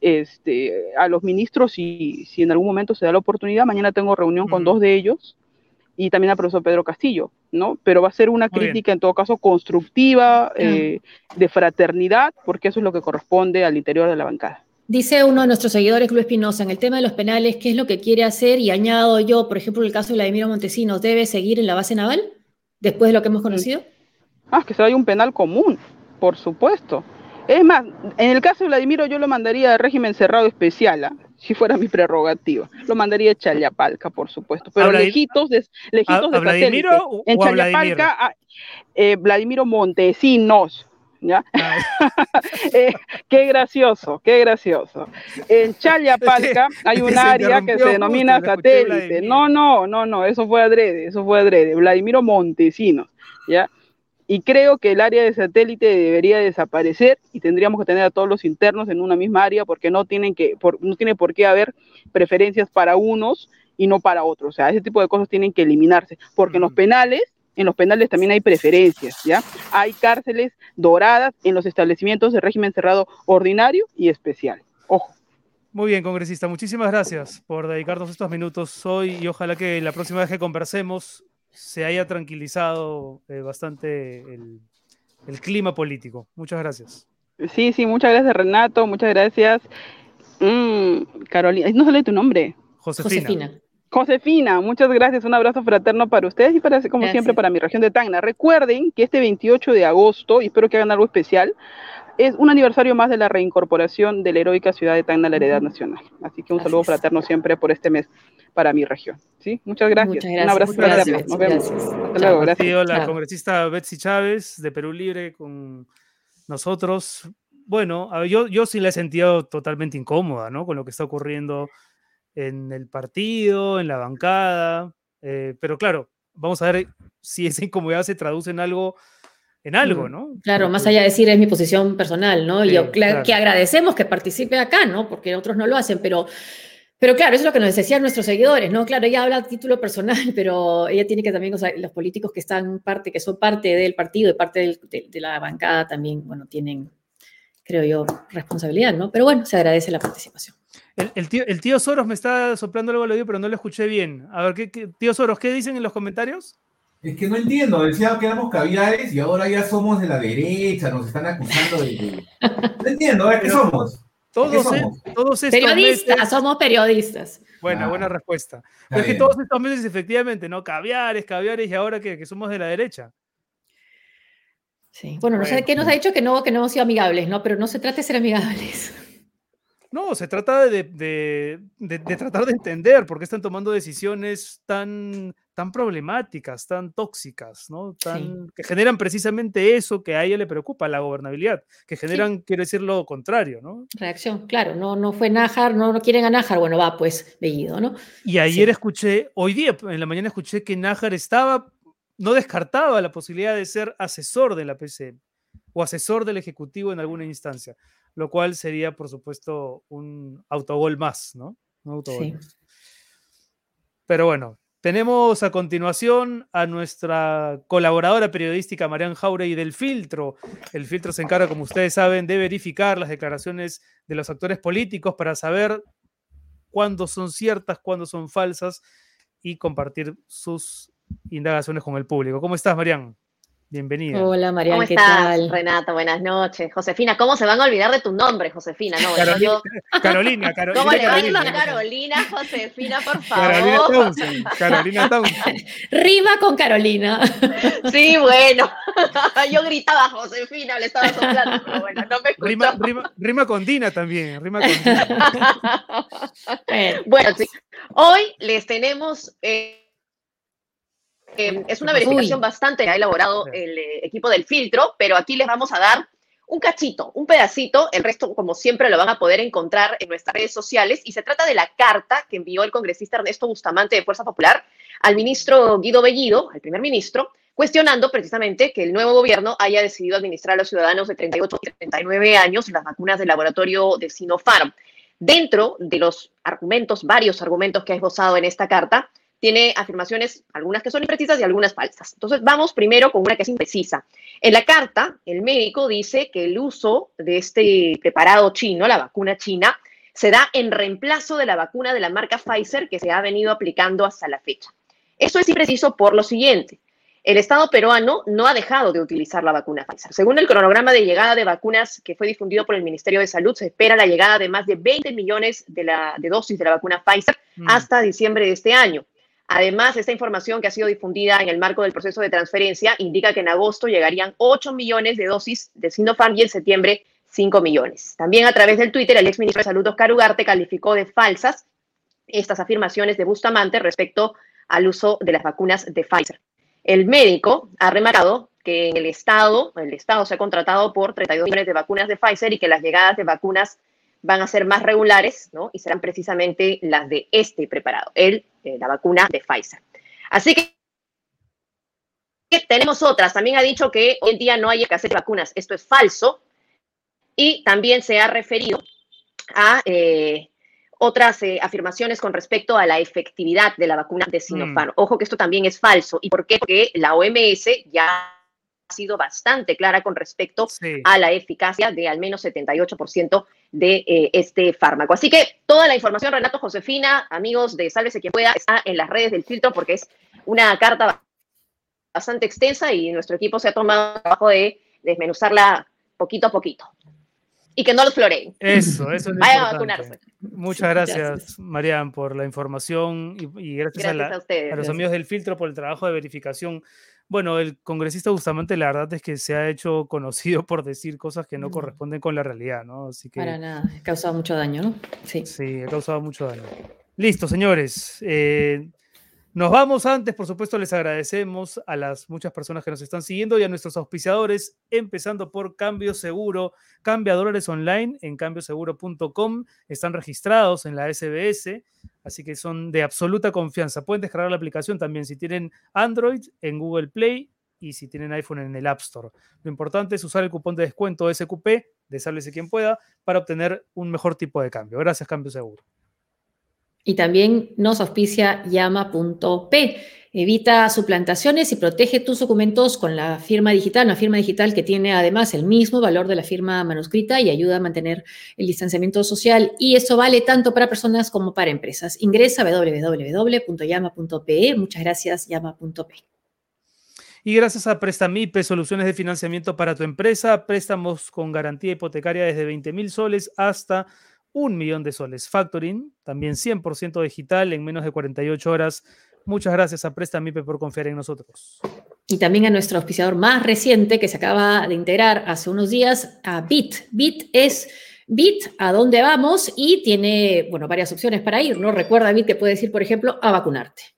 este, a los ministros si, si en algún momento se da la oportunidad. Mañana tengo reunión con dos de ellos y también al profesor Pedro Castillo, ¿no? Pero va a ser una Muy bien. crítica en todo caso constructiva, eh, de fraternidad, porque eso es lo que corresponde al interior de la bancada. Dice uno de nuestros seguidores, Luis Espinosa, en el tema de los penales, ¿qué es lo que quiere hacer? Y añado yo, por ejemplo, el caso de Vladimiro Montesinos, ¿debe seguir en la base naval después de lo que hemos conocido? Ah, que se hay un penal común, por supuesto. Es más, en el caso de Vladimiro yo lo mandaría a régimen cerrado especial, ¿ah? si fuera mi prerrogativa. Lo mandaría a Chayapalca, por supuesto. Pero ¿A Vladi- lejitos de, lejitos ¿A- de a Vladimiro En o a Chayapalca, ah, eh, Vladimiro Montesinos. ¿Ya? Eh, qué gracioso, qué gracioso. En Chayapalca hay un área que se denomina justo, satélite. No, no, no, no, eso fue adrede, eso fue adrede. Vladimiro Montesinos, ¿ya? Y creo que el área de satélite debería desaparecer y tendríamos que tener a todos los internos en una misma área porque no tienen que, por- no tiene por qué haber preferencias para unos y no para otros. O sea, ese tipo de cosas tienen que eliminarse porque en los penales en los penales también hay preferencias, ¿ya? Hay cárceles doradas en los establecimientos de régimen cerrado ordinario y especial. Ojo. Muy bien, congresista. Muchísimas gracias por dedicarnos estos minutos hoy y ojalá que la próxima vez que conversemos se haya tranquilizado eh, bastante el, el clima político. Muchas gracias. Sí, sí, muchas gracias Renato, muchas gracias. Mm, Carolina, no sale tu nombre. Josefina. Josefina. Josefina, muchas gracias, un abrazo fraterno para ustedes y para, como Gracias. siempre, para mi región de Tacna. Recuerden que este 28 de agosto, y espero que hagan algo especial, es un aniversario más de la reincorporación de la heroica ciudad de Tacna a la heredad nacional. Así que un saludo Gracias. fraterno siempre por este mes para mi región. ¿sí? Muchas gracias. Muchas Un gracias. abrazo Muchas fraterno. gracias. Nos vemos. Gracias. Hasta luego, gracias. sido la Chao. congresista Betsy Chávez de Perú Libre con nosotros. Bueno, yo, yo sí la he sentido totalmente incómoda, ¿no? Con lo que está ocurriendo en el partido, en la bancada. eh, pero claro, vamos a ver si esa incomodidad se traduce en algo, en algo, ¿no? Claro, más allá de decir es mi posición personal, ¿no? Y yo, claro. que agradecemos que participe acá, ¿no? Porque otros no lo hacen, pero, pero claro, eso es lo que nos decían nuestros seguidores, ¿no? Claro, ella habla a título personal, pero ella tiene que también, o sea, los políticos que están parte, que son parte del partido y parte del- de, de la bancada también, bueno, tienen, creo yo, responsabilidad, ¿no? Pero bueno, se agradece la participación. El, el tío, el tío Soros me está soplando algo al oído, pero no lo escuché bien. A ver, ¿qué, qué- tío Soros, ¿qué dicen en los comentarios? Es que no entiendo, decía que éramos caviares y ahora ya somos de la derecha, nos están acusando de... No entiendo, ¿eh? ¿qué somos? Todos, somos? todos estos Periodistas, meses- somos periodistas. Buena, Ah, buena respuesta. Pero es que todos estos meses, efectivamente, ¿no? Caviares, caviares, y ahora que, que somos de la derecha. Sí. Bueno, no sé Bueno. qué nos ha dicho que no, que no hemos sido amigables, ¿no? Pero no se trata de ser amigables. No, se trata de, de- de- de tratar de entender por qué están tomando decisiones tan, tan problemáticas, tan tóxicas, ¿no? Tan, Que generan precisamente eso que a ella le preocupa, la gobernabilidad, que generan, quiero decir, lo contrario, ¿no? Reacción, claro, no, no fue Nájar, no, no quieren a Nájar, bueno, va, pues, Bellido, ¿no? Y ayer Sí. escuché, hoy día en la mañana escuché que Nájar estaba, no descartaba la posibilidad de ser asesor de la PCM o asesor del Ejecutivo en alguna instancia, lo cual sería, por supuesto, un autogol más, ¿no? Un autogol Sí. Pero bueno, tenemos a continuación a nuestra colaboradora periodística Marian Jauregui del Filtro. El Filtro se encarga, como ustedes saben, de verificar las declaraciones de los actores políticos para saber cuándo son ciertas, cuándo son falsas y compartir sus indagaciones con el público. ¿Cómo estás, Marian? Bienvenida. Hola, ¿Cómo ¿qué estás, tal? Renato? Buenas noches. Josefina, ¿cómo se van a olvidar de tu nombre, Josefina? No, bueno, Carolina, yo- Carolina, Caro- ¿Cómo le va a ir a Carolina, Carolina, Josefina, por Carolina favor? Townsend, Carolina Townsend. Rima con Carolina. Sí, bueno. Yo gritaba Josefina, le estaba soplando, pero bueno, no me escuchó. Rima, rima- rima con Dina también, rima con Dina. Bueno, Bueno, sí. Hoy les tenemos. eh, eh, es una Uy. verificación bastante que ha elaborado el eh, equipo del filtro, pero aquí les vamos a dar un cachito, un pedacito. El resto, como siempre, lo van a poder encontrar en nuestras redes sociales. Y se trata de la carta que envió el congresista Ernesto Bustamante de Fuerza Popular al ministro Guido Bellido, al primer ministro, cuestionando precisamente que el nuevo gobierno haya decidido administrar a los ciudadanos de 38 y 39 años las vacunas del laboratorio de Sinopharm. Dentro de los argumentos, varios argumentos que ha esbozado en esta carta, tiene afirmaciones, algunas que son imprecisas y algunas falsas. Entonces, vamos primero con una que es imprecisa. En la carta, el médico dice que el uso de este preparado chino, la vacuna china, se da en reemplazo de la vacuna de la marca Pfizer que se ha venido aplicando hasta la fecha. Esto es impreciso por lo siguiente. El Estado peruano no ha dejado de utilizar la vacuna Pfizer. Según el cronograma de llegada de vacunas que fue difundido por el Ministerio de Salud, se espera la llegada de más de 20 millones de, la, de dosis de la vacuna Pfizer Mm. hasta diciembre de este año. Además, esta información que ha sido difundida en el marco del proceso de transferencia indica que en agosto llegarían 8 millones de dosis de Sinopharm y en septiembre 5 millones. También a través del Twitter, el exministro de Salud, Oscar Ugarte, calificó de falsas estas afirmaciones de Bustamante respecto al uso de las vacunas de Pfizer. El médico ha remarcado que en el Estado, el Estado se ha contratado por 32 millones de vacunas de Pfizer y que las llegadas de vacunas van a ser más regulares, ¿no? Y serán precisamente las de este preparado, el, eh, la vacuna de Pfizer. Así que tenemos otras. También ha dicho que hoy en día no hay escasez de vacunas. Esto es falso. Y también se ha referido a eh, otras eh, afirmaciones con respecto a la efectividad de la vacuna de Sinopharm. Ojo que esto también es falso. ¿Y por qué? Porque la OMS ya sido bastante clara con respecto Sí. a la eficacia de al menos 78% de eh, este fármaco. Así que toda la información, Renato Josefina, amigos de Sálvese quien pueda, está en las redes del filtro porque es una carta bastante extensa y nuestro equipo se ha tomado el trabajo de desmenuzarla poquito a poquito. Y que no los floreen. Eso, eso es lo Vayan a vacunarse. Muchas gracias, Gracias. Marian, por la información y, y gracias, a, Gracias la- a ustedes. a los Gracias. amigos del filtro por el trabajo de verificación. Bueno, el congresista Bustamante, la verdad es que se ha hecho conocido por decir cosas que no Mm. corresponden con la realidad, ¿no? Así que Para nada, ha causado mucho daño, ¿no? Sí. sí, ha causado mucho daño. Listo, señores. eh, nos vamos antes, por supuesto, les agradecemos a las muchas personas que nos están siguiendo y a nuestros auspiciadores, empezando por Cambio Seguro, cambia online en cambioseguro.com, están registrados en la SBS, así que son de absoluta confianza. Pueden descargar la aplicación también si tienen Android en Google Play y si tienen iPhone en el App Store. Lo importante es usar el cupón de descuento SQP, de quien pueda, para obtener un mejor tipo de cambio. Gracias, Cambio Seguro. Y también nos auspicia llama.p. Evita suplantaciones y protege tus documentos con la firma digital, una firma digital que tiene además el mismo valor de la firma manuscrita y ayuda a mantener el distanciamiento social. Y eso vale tanto para personas como para empresas. Ingresa a www.llama.pe. Muchas gracias, llama.p. Y gracias a Prestamipe, soluciones de financiamiento para tu empresa, préstamos con garantía hipotecaria desde 20 mil soles hasta un millón de soles. Factoring, también 100% digital en menos de 48 horas. Muchas gracias a Prestamipe por confiar en nosotros. Y también a nuestro auspiciador más reciente que se acaba de integrar hace unos días, a Bit. Bit es Bit, a dónde vamos y tiene, bueno, varias opciones para ir, ¿no? Recuerda, Bit, que puedes ir, por ejemplo, a vacunarte.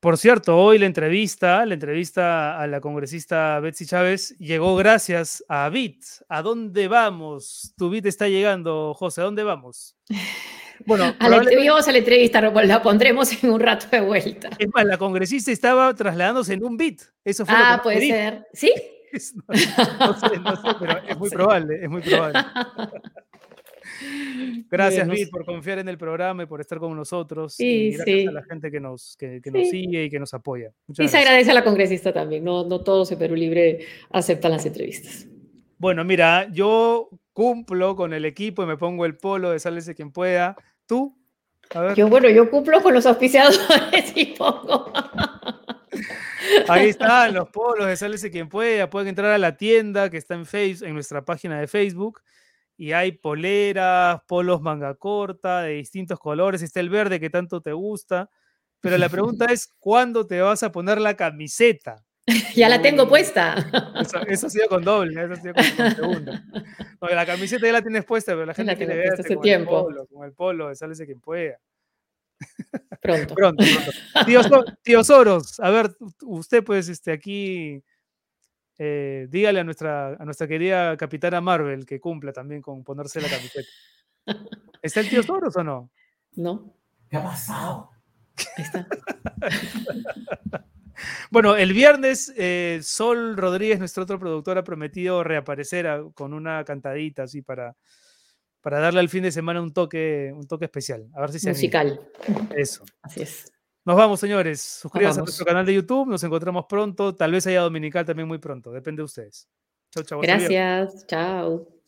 Por cierto, hoy la entrevista, la entrevista a la congresista Betsy Chávez llegó gracias a Bit. ¿A dónde vamos? Tu Bit está llegando, José. ¿A dónde vamos? Bueno, A la, vamos a la entrevista, la pondremos en un rato de vuelta. es más, la congresista estaba trasladándose en un Bit. Eso fue lo que Ah, puede ser. ¿Sí? No, no sé, no sé, pero es muy probable, es muy probable. Gracias, Bit, por confiar en el programa y por estar con nosotros. Sí, y gracias sí. a la gente que nos, que, que nos Sí. sigue y que nos apoya. Muchas Y se gracias. agradece a la congresista también. No, no todos en Perú Libre aceptan las entrevistas. Bueno, mira, yo cumplo con el equipo y me pongo el polo de Sálvese quien pueda. ¿Tú? A ver, Yo, bueno, yo cumplo con los auspiciadores y pongo. ahí están los polos de Sálvese quien pueda. Pueden entrar a la tienda que está en, face, en nuestra página de Facebook y hay poleras, polos manga corta de distintos colores. Está el verde que tanto te gusta. Pero la pregunta es, ¿cuándo te vas a poner la camiseta? ya la tengo Mm. puesta. Eso, eso ha sido con doble, eso ha sido con, con segunda. No, la camiseta ya la tienes puesta, pero la gente La quiere tengo verte con tiempo. el polo, con el polo de Sálvese quien pueda. Pronto. Pronto, pronto. Tío, tío Soros, a ver, usted pues este, aquí, eh, dígale a nuestra, a nuestra querida capitana Marvel que cumpla también con ponerse la camiseta. ¿Está el tío Soros o no? ¿No? ¿Qué ha pasado? Ahí está. Bueno, el viernes eh, Sol Rodríguez, nuestra otra productora, ha prometido reaparecer a- con una cantadita así para, para darle al fin de semana un toque, un toque especial. A ver si se anima. Musical. Eso. Así es. Nos vamos, señores. Suscríbanse a nuestro canal de YouTube. Nos encontramos pronto. Tal vez haya dominical también muy pronto. Depende de ustedes. Chau, chau. Gracias. Chao.